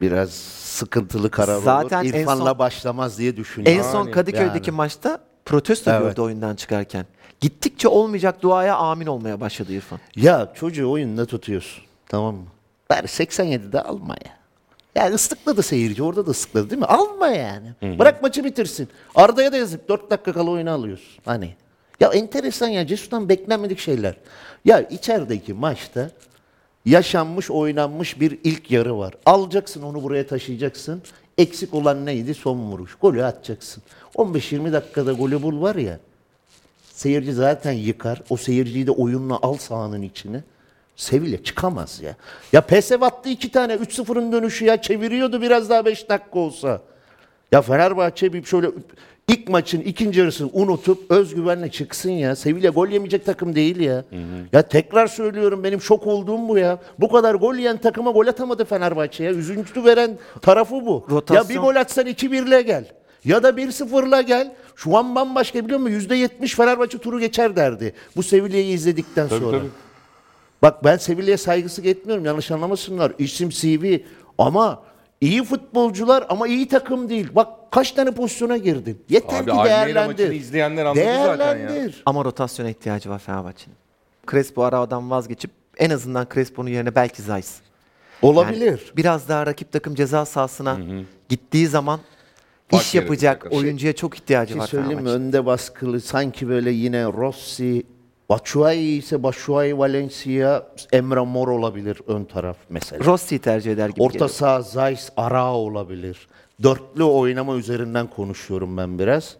biraz sıkıntılı karar Zaten en olur. İrfan'la son- başlamaz diye düşünüyorum. En son Kadıköy'deki yani. maçta protesto Evet. gördü oyundan çıkarken. Gittikçe olmayacak duaya amin olmaya başladı İrfan. Ya çocuğu oyunda tutuyorsun. Tamam mı? Bari 87'de alma ya. Ya ıslıkladı seyirci orada da ıslıkladı değil mi? Alma yani. Bırak maçı bitirsin. Arda'ya da yazık 4 dakika kala oyunu alıyorsun. Hani. Ya enteresan ya Cesus'tan beklenmedik şeyler. Ya içerideki maçta yaşanmış oynanmış bir ilk yarı var. Alacaksın onu buraya taşıyacaksın. Eksik olan neydi? Son vuruş. Golü atacaksın. 15-20 dakikada golü bul var ya. Seyirci zaten yıkar. O seyirciyi de oyunla al sahanın içine. Sevilla çıkamaz ya. Ya PSV attı iki tane 3-0'ın dönüşü ya çeviriyordu biraz daha 5 dakika olsa. Ya Fenerbahçe bir şöyle ilk maçın ikinci yarısını unutup özgüvenle çıksın ya. Sevilla gol yemeyecek takım değil ya. Ya tekrar söylüyorum benim şok olduğum bu ya. Bu kadar gol yiyen takıma gol atamadı Fenerbahçe ya. Üzüntü veren tarafı bu. Ya bir Rotasyon- gol atsan 2-1'le gel. Ya da 1-0'la gel. Şu an bambaşka biliyor musun? %70 Fenerbahçe turu geçer derdi. Bu Sevilla'yı izledikten Tabii, sonra. tabii. Bak ben Sevilla'ya saygısızlık etmiyorum. Yanlış anlamasınlar. İsim CV ama iyi futbolcular ama iyi takım değil. Bak kaç tane pozisyona girdin. Yeter Abi ki değerlendir. maçını izleyenler anladı zaten ya. değerlendir. Ama rotasyona ihtiyacı var Fenerbahçe'nin. Crespo aradan vazgeçip en azından Crespo'nun yerine belki Zayis. Olabilir. Yani biraz daha rakip takım ceza sahasına gittiği zaman iş yapacak yaratacak. oyuncuya çok ihtiyacı Bir var şey söyleyeyim mi? Önde baskılı sanki böyle yine Rossi, Batshuayi ise Batshuayi, Valencia, Emre Mor olabilir ön taraf mesela. Rossi'yi tercih eder gibi Orta saha Zeiss, Ara olabilir. Dörtlü oynama üzerinden konuşuyorum ben biraz.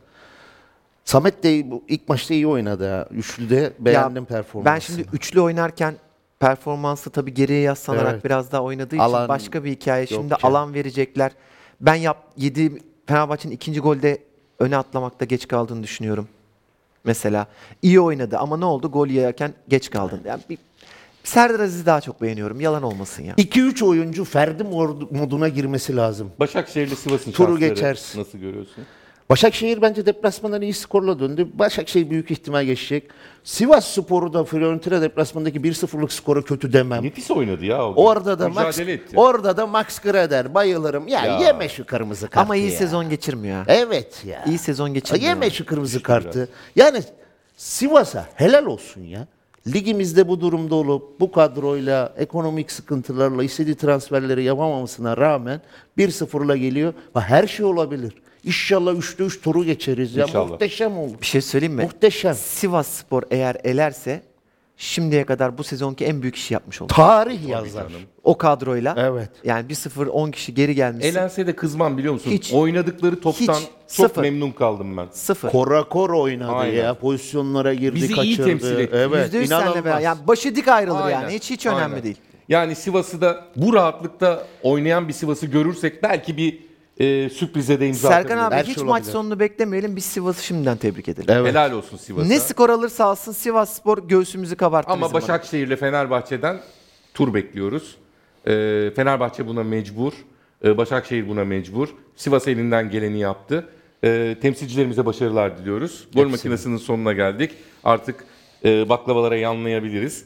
Samet de ilk maçta iyi oynadı. Üçlüde beğendim Ya, performansını. Ben şimdi üçlü oynarken performansı tabii geriye yaslanarak Evet. biraz daha oynadığı Alan için başka bir hikaye. Şimdi yokken. alan verecekler. Ben yap yedi Fenerbahçe'nin ikinci golde öne atlamakta geç kaldığını düşünüyorum. Mesela iyi oynadı ama ne oldu? Gol yerken geç kaldın. Yani bir, Serdar Aziz'i daha çok beğeniyorum. Yalan olmasın ya. 2-3 oyuncu Ferdi mod- moduna girmesi lazım. Başakşehir'le Sivas'ın Turu şansları geçersin. nasıl görüyorsun? Başakşehir bence deplasmandan iyi skorla döndü. Başakşehir büyük ihtimal geçecek. Sivas Sporu da Fiorentina deplasmandaki 1-0'lık skoru kötü demem. Nefis oynadı ya. o. Orada da Max, Mücadele etti. orada da Max Greder bayılırım. Ya, Ya. yeme şu kırmızı kartı Ama iyi ya. sezon geçirmiyor. ha. Evet ya. İyi sezon geçirmiyor. Yeme şu kırmızı kartı. Yani Sivas'a helal olsun ya. Ligimizde bu durumda olup bu kadroyla ekonomik sıkıntılarla istediği transferleri yapamamasına rağmen 1-0'la geliyor. Bak Her şey olabilir. İnşallah 3'te 3 turu geçeriz ya. İnşallah. Muhteşem olur. Bir şey söyleyeyim mi? Muhteşem. Sivas Spor eğer elerse şimdiye kadar bu sezonki en büyük işi yapmış olur. Tarih yazar. O kadroyla. Evet. Yani 1-0 10 kişi geri gelmişsin. Elense de kızmam biliyor musun? Hiç. Oynadıkları toptan Hiç. çok Sıfır. memnun kaldım ben. Sıfır. Korakor oynadı Aynen. ya. Pozisyonlara girdi, Bizi iyi kaçırdı. temsil etti. Evet, Yüzde yüz senle inanılmaz. beraber. Yani başı dik ayrılır Aynen, yani. Hiç hiç önemli aynen. değil. Yani Sivas'ı da bu rahatlıkta oynayan bir Sivas'ı görürsek belki bir e, sürprize de imza Serkan abi. Her hiç şey maç olabilir. sonunu beklemeyelim. Biz Sivas'ı şimdiden tebrik edelim. Evet. Helal olsun Sivas'a. Ne skor alırsa alsın Sivas Spor göğsümüzü kabarttı Ama bizim. Başakşehir'le Fenerbahçe'den tur bekliyoruz. Ee, Fenerbahçe buna mecbur. Ee, Başakşehir buna mecbur. Sivas elinden geleni yaptı. Ee, temsilcilerimize başarılar diliyoruz. Gol makinesinin sonuna geldik. Artık e, baklavalara yanlayabiliriz.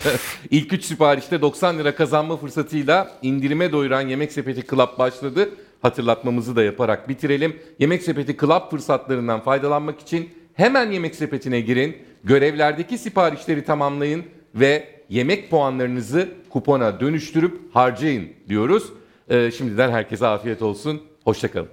İlk 3 siparişte 90 lira kazanma fırsatıyla indirime doyuran Yemek Sepeti Club başladı. Hatırlatmamızı da yaparak bitirelim. Yemek Sepeti Club fırsatlarından faydalanmak için hemen Yemek Sepeti'ne girin. Görevlerdeki siparişleri tamamlayın ve yemek puanlarınızı kupona dönüştürüp harcayın diyoruz. Ee, şimdiden herkese afiyet olsun. Hoşçakalın.